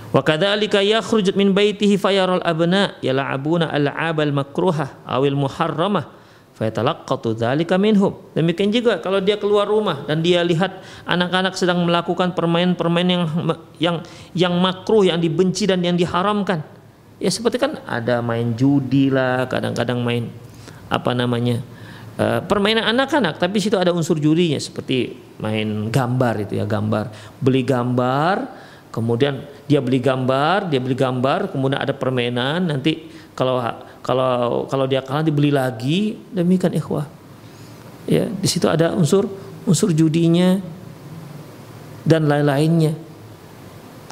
Wa kadzalika yakhruj min baitihi fayaral abna yal'abuna al-'abal makruhah awil muharramah fayatalaqqatu dzalika minhum. Demikian juga kalau dia keluar rumah dan dia lihat anak-anak sedang melakukan permainan-permainan yang yang yang makruh, yang dibenci dan yang diharamkan. Ya seperti kan ada main judi lah, kadang-kadang main apa namanya? Uh, permainan anak-anak tapi situ ada unsur judinya seperti main gambar itu ya gambar beli gambar kemudian dia beli gambar, dia beli gambar, kemudian ada permainan, nanti kalau kalau kalau dia kalah dibeli lagi, demikian ikhwah. Ya, di situ ada unsur unsur judinya dan lain-lainnya.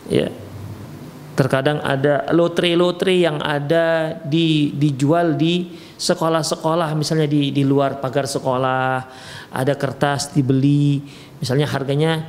Ya. Terkadang ada lotre-lotre yang ada di dijual di sekolah-sekolah misalnya di di luar pagar sekolah, ada kertas dibeli, misalnya harganya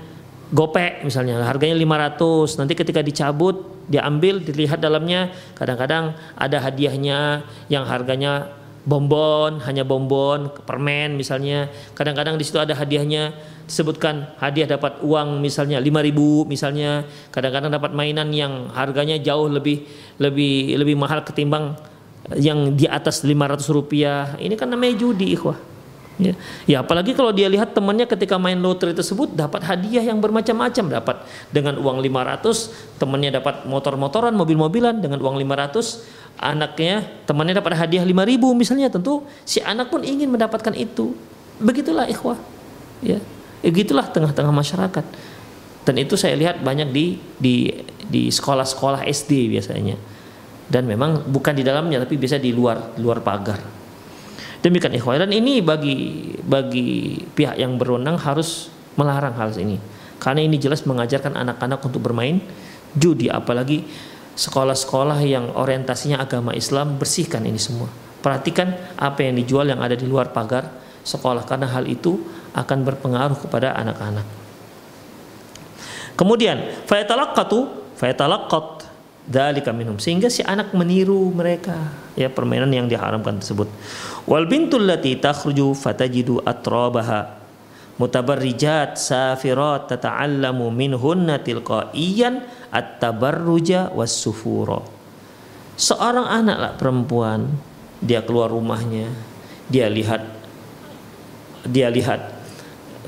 gopek misalnya harganya 500 nanti ketika dicabut diambil dilihat dalamnya kadang-kadang ada hadiahnya yang harganya bonbon hanya bonbon permen misalnya kadang-kadang di situ ada hadiahnya disebutkan hadiah dapat uang misalnya 5000 misalnya. Kadang-kadang dapat mainan yang harganya jauh lebih lebih lebih mahal ketimbang yang di atas 500 rupiah. Ini kan namanya judi ikhwah. Ya. ya apalagi kalau dia lihat temannya ketika main lotre tersebut dapat hadiah yang bermacam-macam. Dapat dengan uang 500 temannya dapat motor-motoran mobil-mobilan. Dengan uang 500 anaknya temannya dapat hadiah 5000 misalnya. Tentu si anak pun ingin mendapatkan itu. Begitulah ikhwah. Ya begitulah tengah-tengah masyarakat. Dan itu saya lihat banyak di di di sekolah-sekolah SD biasanya. Dan memang bukan di dalamnya tapi bisa di luar luar pagar. Demikian ikhwan. Dan ini bagi bagi pihak yang berwenang harus melarang hal ini. Karena ini jelas mengajarkan anak-anak untuk bermain judi. Apalagi sekolah-sekolah yang orientasinya agama Islam bersihkan ini semua. Perhatikan apa yang dijual yang ada di luar pagar sekolah. Karena hal itu akan berpengaruh kepada anak-anak. Kemudian fayatalaqqatu fayatalaqqat dalika minhum. Sehingga si anak meniru mereka ya permainan yang diharamkan tersebut. Wal bintul lati takhruju fatajidu atrabaha. Mutabarrijat safirat tata'allamu minhunna tilqaiyan at-tabarruja was-sufura. Seorang anak lah perempuan dia keluar rumahnya dia lihat dia lihat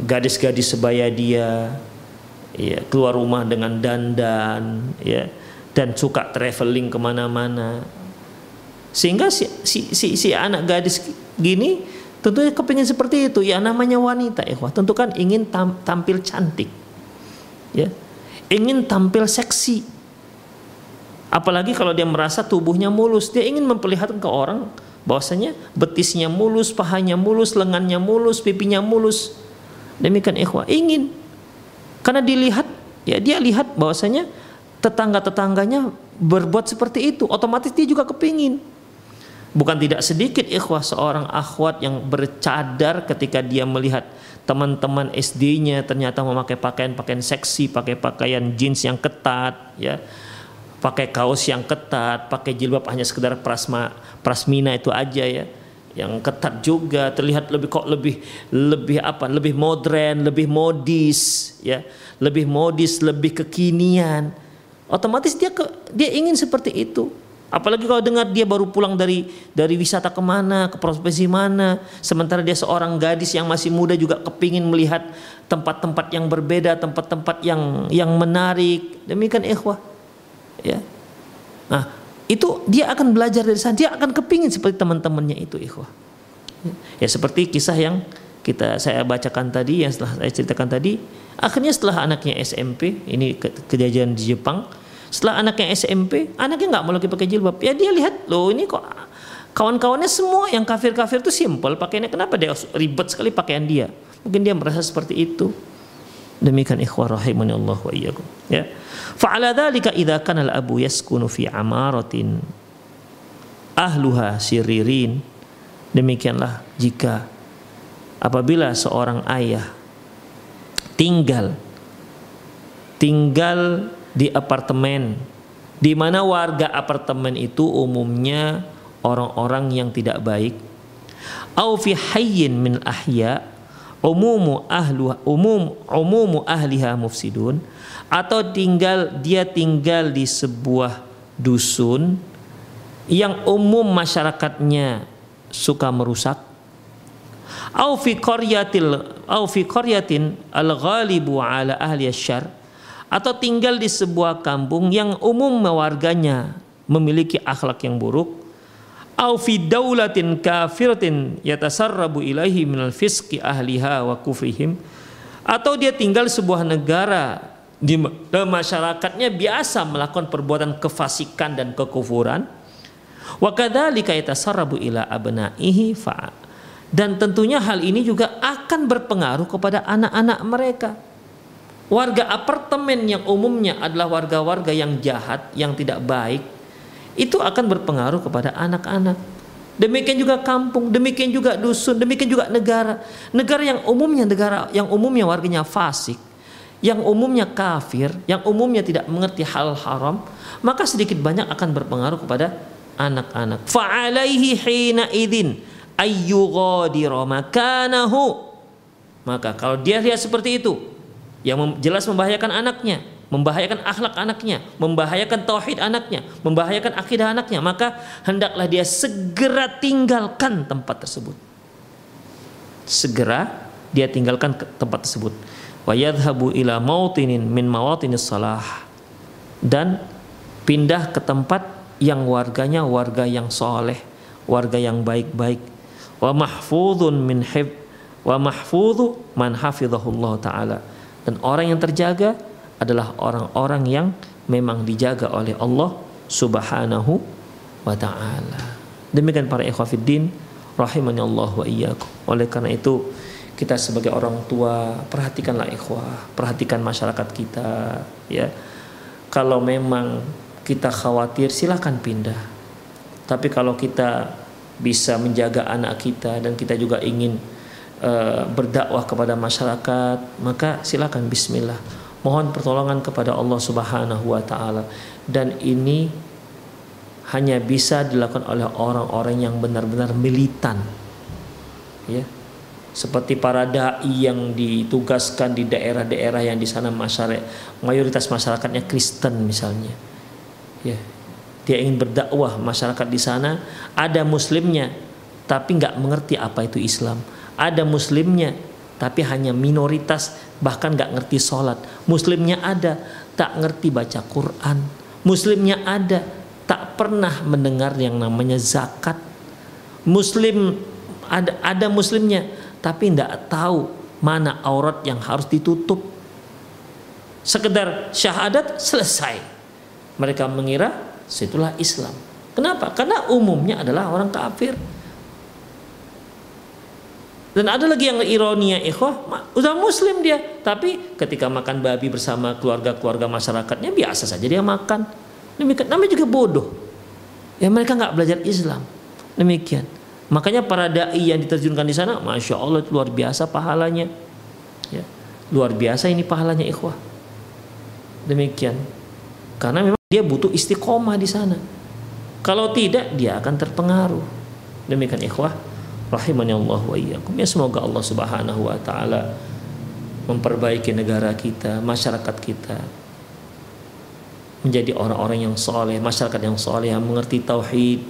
gadis-gadis sebaya dia ya keluar rumah dengan dandan ya dan suka traveling ke mana-mana. Sehingga si, si, si, si anak gadis gini tentunya kepingin seperti itu. Ya namanya wanita ya tentu kan ingin tam, tampil cantik ya. Ingin tampil seksi. Apalagi kalau dia merasa tubuhnya mulus. Dia ingin memperlihatkan ke orang bahwasanya betisnya mulus pahanya mulus lengannya mulus pipinya mulus demikian ikhwah ingin. Karena dilihat ya dia lihat bahwasanya tetangga-tetangganya berbuat seperti itu, otomatis dia juga kepingin. Bukan tidak sedikit ikhwah seorang akhwat yang bercadar ketika dia melihat teman-teman SD-nya ternyata memakai pakaian-pakaian seksi, pakai pakaian jeans yang ketat, ya, pakai kaos yang ketat, pakai jilbab hanya sekedar prasma, prasmina itu aja ya, yang ketat juga terlihat lebih kok lebih lebih apa, lebih modern, lebih modis, ya, lebih modis, lebih kekinian. Otomatis dia ke, dia ingin seperti itu. Apalagi kalau dengar dia baru pulang dari dari wisata ke mana ke profesi mana. Sementara dia seorang gadis yang masih muda juga kepingin melihat tempat-tempat yang berbeda tempat-tempat yang yang menarik. Demikian ikhwah ya. Nah itu dia akan belajar dari sana. Dia akan kepingin seperti teman-temannya itu ikhwah. Ya seperti kisah yang kita saya bacakan tadi yang setelah saya ceritakan tadi. Akhirnya setelah anaknya SMP ini kejadian di Jepang. Setelah anaknya SMP anaknya nggak mau lagi pakai jilbab. Ya dia lihat loh ini kok kawan-kawannya semua yang kafir-kafir itu simple pakaiannya kenapa dia ribet sekali pakaian dia? Mungkin dia merasa seperti itu demikian ikhwah rahimani Allah wa iyyakum ya. Fa'ala dzalika idza kana al-abu yaskunu fi amaratin ahluha siririn. Demikianlah jika apabila seorang ayah tinggal tinggal di apartemen di mana warga apartemen itu umumnya orang-orang yang tidak baik. Au fi hayyin min ahya umumu ahlu umum umumu ahliha mufsidun atau tinggal dia tinggal di sebuah dusun yang umum masyarakatnya suka merusak. Au fi qaryatil au fi qaryatin al ghalibu ala ahli asyar atau tinggal di sebuah kampung yang umum warganya memiliki akhlak yang buruk au fi daulatin kafiratin yatasarrabu ilaihi minal fiski ahliha wa kufrihim atau dia tinggal sebuah negara di masyarakatnya biasa melakukan perbuatan kefasikan dan kekufuran wa kadzalika yatasarrabu ila abnaihi fa dan tentunya hal ini juga akan berpengaruh kepada anak-anak mereka. Warga apartemen yang umumnya adalah warga-warga yang jahat, yang tidak baik, itu akan berpengaruh kepada anak-anak. Demikian juga kampung, demikian juga dusun, demikian juga negara. Negara yang umumnya negara yang umumnya warganya fasik, yang umumnya kafir, yang umumnya tidak mengerti hal haram, maka sedikit banyak akan berpengaruh kepada anak-anak. Fa'alaihi hina idin makanahu maka kalau dia lihat seperti itu yang jelas membahayakan anaknya membahayakan akhlak anaknya membahayakan tauhid anaknya membahayakan akidah anaknya maka hendaklah dia segera tinggalkan tempat tersebut. Segera dia tinggalkan tempat tersebut. Wa yadhhabu ila mautinin min mawatinis salah. Dan pindah ke tempat yang warganya warga yang soleh warga yang baik-baik. Wa mahfudun min hib wa mahfudhu man hafizahullah taala. Dan orang yang terjaga adalah orang-orang yang memang dijaga oleh Allah Subhanahu wa taala. Demikian para ikhwatiddin rahimani Allah wa iyyakum. Oleh karena itu kita sebagai orang tua perhatikanlah ikhwah, perhatikan masyarakat kita ya. Kalau memang kita khawatir silahkan pindah. Tapi kalau kita bisa menjaga anak kita dan kita juga ingin uh, berdakwah kepada masyarakat maka silakan bismillah mohon pertolongan kepada Allah Subhanahu wa taala. Dan ini hanya bisa dilakukan oleh orang-orang yang benar-benar militan. Ya. Seperti para dai yang ditugaskan di daerah-daerah yang di sana masyarakat mayoritas masyarakatnya Kristen misalnya. Ya. Dia ingin berdakwah masyarakat di sana. Ada muslimnya tapi nggak mengerti apa itu Islam. Ada muslimnya tapi hanya minoritas bahkan nggak ngerti sholat muslimnya ada tak ngerti baca Quran muslimnya ada tak pernah mendengar yang namanya zakat muslim ada ada muslimnya tapi tidak tahu mana aurat yang harus ditutup. Sekedar syahadat selesai. Mereka mengira situlah Islam. Kenapa? Karena umumnya adalah orang kafir. Dan ada lagi yang ironi ya ikhwah, udah muslim dia, tapi ketika makan babi bersama keluarga-keluarga masyarakatnya biasa saja dia makan. Demikian namanya juga bodoh. Ya mereka nggak belajar Islam. Demikian. Makanya para dai yang diterjunkan di sana, masya Allah luar biasa pahalanya. Ya, luar biasa ini pahalanya ikhwah. Demikian. Karena memang dia butuh istiqomah di sana. Kalau tidak dia akan terpengaruh. Demikian ikhwah. Rahimani Allah wa iyyakum. Ya semoga Allah Subhanahu wa taala memperbaiki negara kita, masyarakat kita menjadi orang-orang yang soleh, masyarakat yang soleh yang mengerti tauhid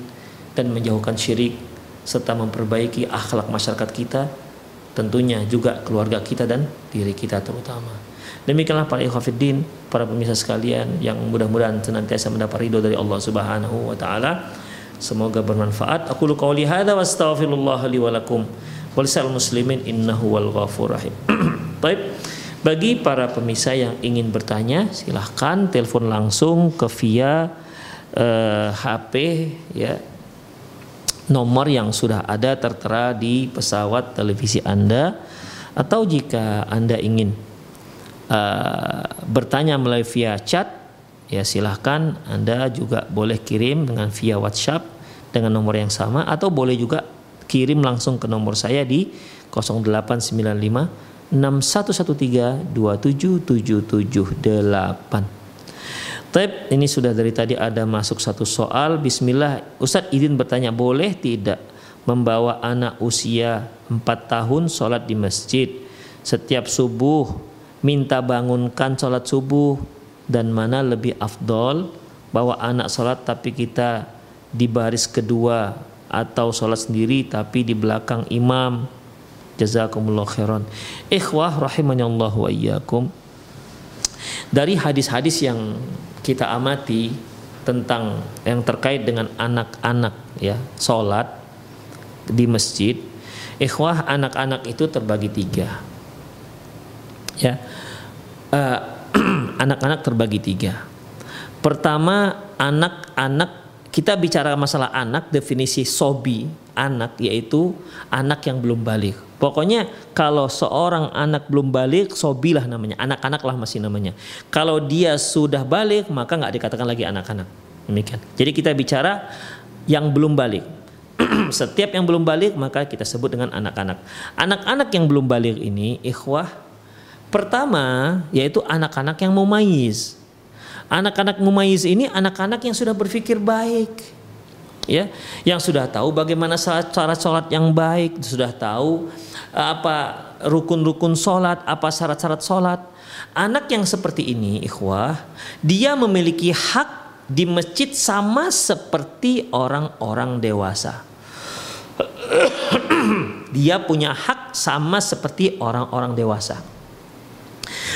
dan menjauhkan syirik serta memperbaiki akhlak masyarakat kita tentunya juga keluarga kita dan diri kita terutama demikianlah para ikhwafiddin para pemirsa sekalian yang mudah-mudahan senantiasa mendapat ridho dari Allah Subhanahu wa taala semoga bermanfaat. Aku lu qauli hadza wa astaghfirullah li wa muslimin innahu wal ghafur rahim. Baik. Bagi para pemirsa yang ingin bertanya silahkan telepon langsung ke via eh, HP ya. Nomor yang sudah ada tertera di pesawat televisi Anda. Atau jika Anda ingin uh, bertanya melalui via chat ya silahkan. Anda juga boleh kirim dengan via WhatsApp dengan nomor yang sama atau boleh juga kirim langsung ke nomor saya di 0895 6113 27778 Taib, ini sudah dari tadi ada masuk satu soal. Bismillah, Ustadz izin bertanya, boleh tidak membawa anak usia 4 tahun sholat di masjid? Setiap subuh minta bangunkan sholat subuh. Dan mana lebih afdol bawa anak sholat tapi kita di baris kedua atau sholat sendiri tapi di belakang imam. Jazakumullah khairan. Ikhwah rahimahnya Allah wa iyyakum. Dari hadis-hadis yang kita amati tentang yang terkait dengan anak-anak ya sholat di masjid ikhwah anak-anak itu terbagi tiga. Ya anak eh, anak-anak terbagi tiga. Pertama anak-anak kita bicara masalah anak definisi sobi anak yaitu anak yang belum balik. Pokoknya kalau seorang anak belum balik sobilah namanya. Anak-anak lah masih namanya. Kalau dia sudah balik maka nggak dikatakan lagi anak-anak. Demikian. Jadi kita bicara yang belum balik. Setiap yang belum balik maka kita sebut dengan anak-anak. Anak-anak yang belum balik ini ikhwah pertama yaitu anak-anak yang mumayyiz Anak-anak mumayyiz ini anak-anak yang sudah berpikir baik. Ya, yang sudah tahu bagaimana cara sholat yang baik, sudah tahu eh, apa rukun-rukun sholat, apa syarat-syarat sholat. Anak yang seperti ini, ikhwah, dia memiliki hak di masjid sama seperti orang-orang dewasa. dia punya hak sama seperti orang-orang dewasa.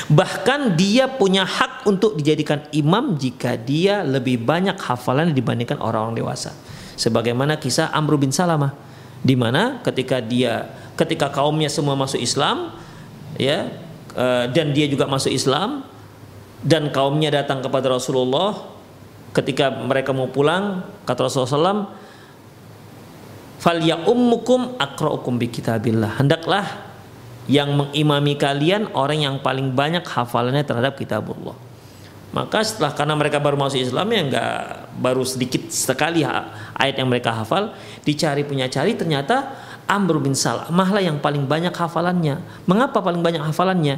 Bahkan dia punya hak untuk dijadikan imam jika dia lebih banyak hafalan dibandingkan orang-orang dewasa. Sebagaimana kisah Amr bin Salamah di mana ketika dia ketika kaumnya semua masuk Islam ya eh, dan dia juga masuk Islam dan kaumnya datang kepada Rasulullah ketika mereka mau pulang kata Rasulullah fal ya ummukum akraukum bi kitabillah hendaklah yang mengimami kalian orang yang paling banyak hafalannya terhadap kitabullah. Maka setelah karena mereka baru masuk Islam ya nggak baru sedikit sekali ayat yang mereka hafal dicari punya cari ternyata Amr bin Salamah lah yang paling banyak hafalannya. Mengapa paling banyak hafalannya?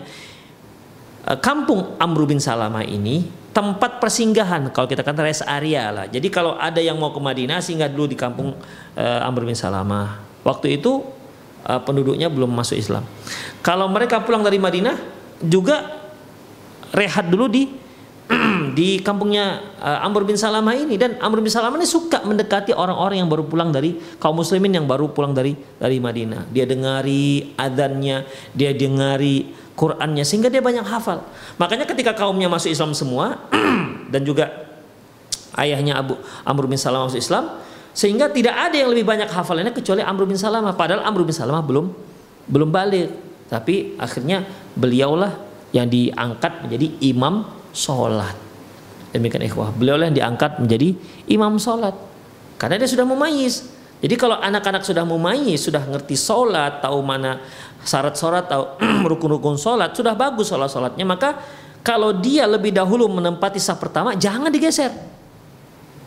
uh, kampung Amr bin Salamah ini tempat persinggahan kalau kita kata rest area lah. Jadi kalau ada yang mau ke Madinah singgah dulu di kampung uh, Amr bin Salamah. Waktu itu uh, penduduknya belum masuk Islam. Kalau mereka pulang dari Madinah juga rehat dulu di di kampungnya uh, Amr bin Salamah ini dan Amr bin Salamah ini suka mendekati orang-orang yang baru pulang dari kaum muslimin yang baru pulang dari dari Madinah. Dia dengari adannya, dia dengari Qurannya sehingga dia banyak hafal. Makanya ketika kaumnya masuk Islam semua dan juga ayahnya Abu Amr bin Salamah masuk Islam sehingga tidak ada yang lebih banyak hafalannya kecuali Amr bin Salamah. Padahal Amr bin Salamah belum belum balik. Tapi akhirnya beliaulah yang diangkat menjadi imam sholat. Demikian ikhwah. Beliau yang diangkat menjadi imam sholat. Karena dia sudah memayis jadi kalau anak-anak sudah memayis sudah ngerti sholat tahu mana syarat sholat tahu rukun-rukun sholat sudah bagus sholat sholatnya maka kalau dia lebih dahulu menempati sah pertama jangan digeser.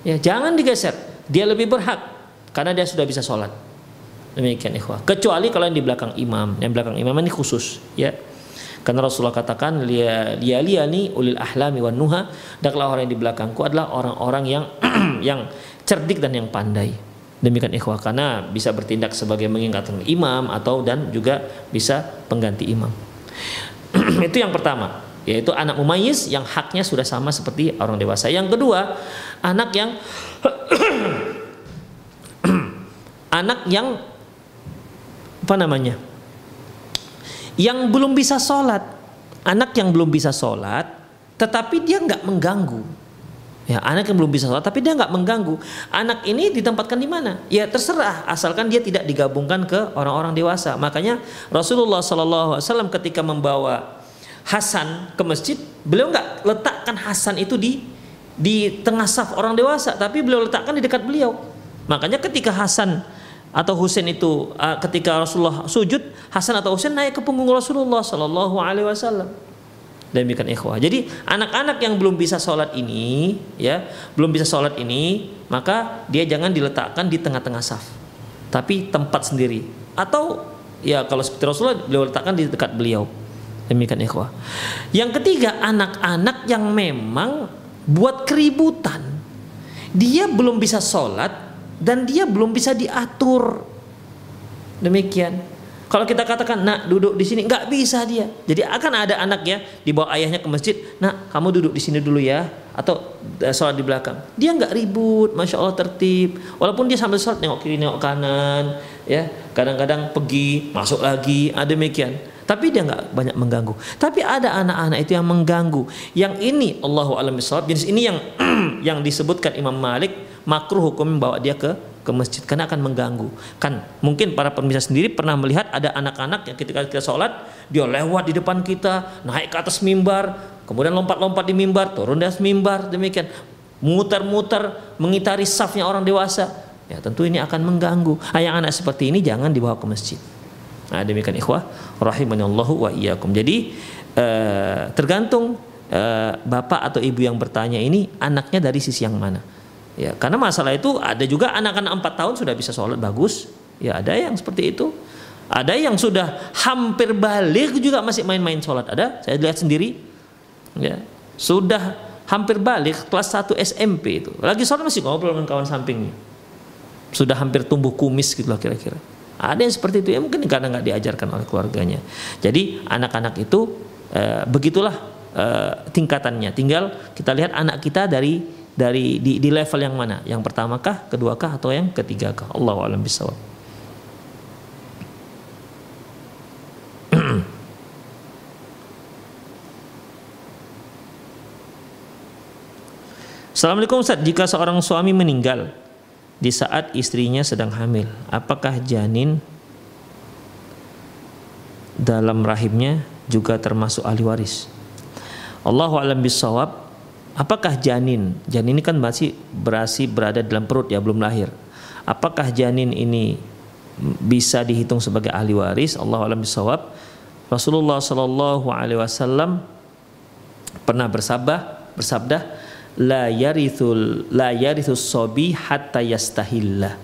Ya jangan digeser dia lebih berhak karena dia sudah bisa sholat. Demikian ikhwah. Kecuali kalau yang di belakang imam. Yang belakang imam ini khusus ya. Karena Rasulullah katakan lia lia nih ulil ahlami wan nuha, daklah orang yang di belakangku adalah orang-orang yang yang cerdik dan yang pandai. Demikian ikhwah. Karena bisa bertindak sebagai mengingatkan imam atau dan juga bisa pengganti imam. Itu yang pertama, yaitu anak mumayyiz yang haknya sudah sama seperti orang dewasa. Yang kedua, anak yang anak yang apa namanya? yang belum bisa sholat. Anak yang belum bisa sholat tetapi dia nggak mengganggu. Ya anak yang belum bisa sholat tapi dia nggak mengganggu. Anak ini ditempatkan di mana? Ya terserah asalkan dia tidak digabungkan ke orang-orang dewasa. Makanya Rasulullah SAW ketika membawa Hasan ke masjid beliau nggak letakkan Hasan itu di di tengah saf orang dewasa tapi beliau letakkan di dekat beliau. Makanya ketika Hasan atau Husain itu uh, ketika Rasulullah sujud Hasan atau Husain naik ke punggung Rasulullah Shallallahu Alaihi Wasallam. Demikian ikhwah. Jadi anak-anak yang belum bisa sholat ini ya belum bisa sholat ini maka dia jangan diletakkan di tengah-tengah saf tapi tempat sendiri. Atau ya kalau seperti Rasulullah beliau letakkan di dekat beliau. Demikian ikhwah. Yang ketiga anak-anak yang memang buat keributan dia belum bisa sholat dan dia belum bisa diatur. Demikian. Kalau kita katakan, nak duduk di sini, nggak bisa dia. Jadi akan ada anaknya dibawa ayahnya ke masjid, nak kamu duduk di sini dulu ya, atau uh, sholat di belakang. Dia nggak ribut, masya Allah tertib. Walaupun dia sambil sholat nengok kiri nengok kanan, ya kadang-kadang pergi masuk lagi, ada demikian. Tapi dia nggak banyak mengganggu. Tapi ada anak-anak itu yang mengganggu. Yang ini Allahu alam jenis ini yang yang disebutkan Imam Malik makruh hukum membawa dia ke ke masjid karena akan mengganggu. Kan mungkin para pemirsa sendiri pernah melihat ada anak-anak yang ketika kita sholat dia lewat di depan kita, naik ke atas mimbar, kemudian lompat-lompat di mimbar, turun atas mimbar, demikian muter-muter mengitari safnya orang dewasa. Ya tentu ini akan mengganggu. Nah, yang anak seperti ini jangan dibawa ke masjid. Nah, demikian ikhwah rahimanallahu wa iyyakum. Jadi eh, tergantung eh, bapak atau ibu yang bertanya ini anaknya dari sisi yang mana. Ya, karena masalah itu ada juga anak-anak empat tahun sudah bisa sholat bagus. Ya, ada yang seperti itu. Ada yang sudah hampir balik juga masih main-main sholat. Ada, saya lihat sendiri. Ya, sudah hampir balik kelas 1 SMP itu. Lagi sholat masih ngobrol dengan kawan sampingnya. Sudah hampir tumbuh kumis gitu lah kira-kira. Ada yang seperti itu ya mungkin karena nggak diajarkan oleh keluarganya. Jadi anak-anak itu e, begitulah e, tingkatannya. Tinggal kita lihat anak kita dari dari di, di level yang mana? Yang pertama kah, kedua kah, atau yang ketiga kah? Allah alam bisawab. Assalamualaikum Ustaz, jika seorang suami meninggal di saat istrinya sedang hamil, apakah janin dalam rahimnya juga termasuk ahli waris? Allahu alam bisawab apakah janin? Janin ini kan masih berasi berada dalam perut ya belum lahir. Apakah janin ini bisa dihitung sebagai ahli waris? Allah alam bisawab. Rasulullah Shallallahu Alaihi Wasallam pernah bersabda bersabda la yarithul la yarithus sobi hatta yastahillah.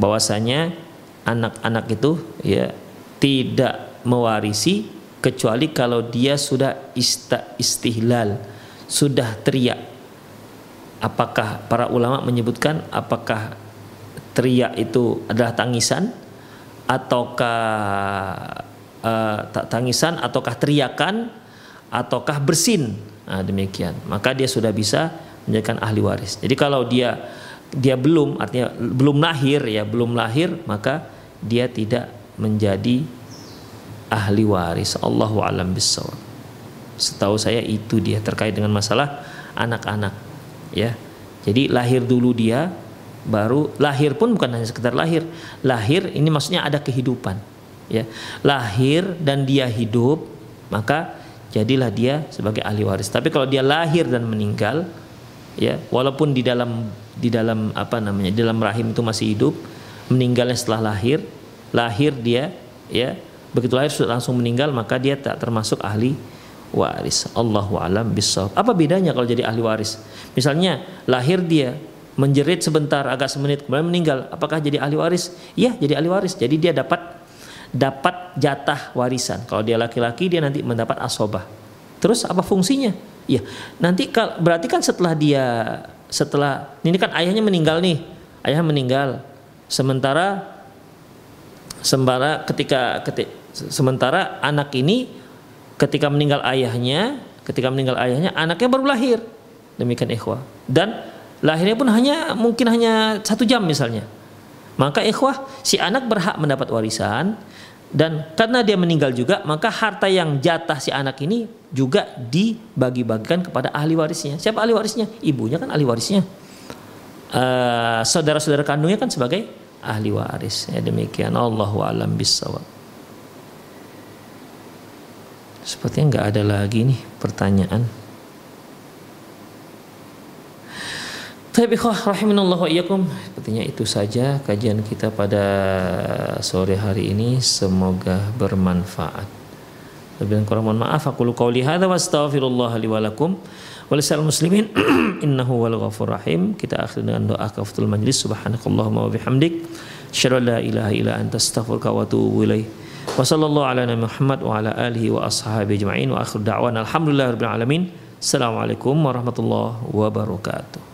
Bahwasanya anak-anak itu ya tidak mewarisi kecuali kalau dia sudah ista, istihlal, sudah teriak. Apakah para ulama menyebutkan apakah teriak itu adalah tangisan ataukah uh, tangisan ataukah teriakan ataukah bersin? Nah, demikian. Maka dia sudah bisa menjadikan ahli waris. Jadi kalau dia dia belum artinya belum lahir ya, belum lahir maka dia tidak menjadi ahli waris. Allahu alam bisawab. Setahu saya itu dia terkait dengan masalah anak-anak ya. Jadi lahir dulu dia baru lahir pun bukan hanya sekedar lahir. Lahir ini maksudnya ada kehidupan ya. Lahir dan dia hidup maka jadilah dia sebagai ahli waris. Tapi kalau dia lahir dan meninggal ya, walaupun di dalam di dalam apa namanya? di dalam rahim itu masih hidup, meninggalnya setelah lahir, lahir dia ya begitu lahir sudah langsung meninggal maka dia tak termasuk ahli waris. Allahu alam bisawab. Apa bedanya kalau jadi ahli waris? Misalnya lahir dia menjerit sebentar agak semenit kemudian meninggal, apakah jadi ahli waris? Iya, jadi ahli waris. Jadi dia dapat dapat jatah warisan. Kalau dia laki-laki dia nanti mendapat asobah. Terus apa fungsinya? Iya, nanti berarti kan setelah dia setelah ini kan ayahnya meninggal nih, ayah meninggal. Sementara sembara ketika ketika Sementara anak ini ketika meninggal ayahnya, ketika meninggal ayahnya, anaknya baru lahir. Demikian ikhwah. Dan lahirnya pun hanya mungkin hanya satu jam misalnya. Maka ikhwah si anak berhak mendapat warisan dan karena dia meninggal juga maka harta yang jatah si anak ini juga dibagi-bagikan kepada ahli warisnya. Siapa ahli warisnya? Ibunya kan ahli warisnya. Uh, saudara-saudara kandungnya kan sebagai ahli waris. Ya demikian. Allahu alam bisawab. Sepertinya nggak ada lagi nih pertanyaan. Tapi rahimanallahu iyyakum. Sepertinya itu saja kajian kita pada sore hari ini. Semoga bermanfaat. Lebih kurang mohon maaf. Aku lu qauli wa astaghfirullah li wa lakum wa muslimin innahu wal ghafur rahim. Kita akhir dengan doa kafatul majlis. Subhanakallahumma wa bihamdik. La ilaha illa anta astaghfiruka wa atubu ilaik. Wa sallallahu ala Nabi Muhammad wa ala alihi wa ashabihi ajma'in wa akhir da'wana alhamdulillah rabbil alamin. Assalamualaikum warahmatullahi wabarakatuh.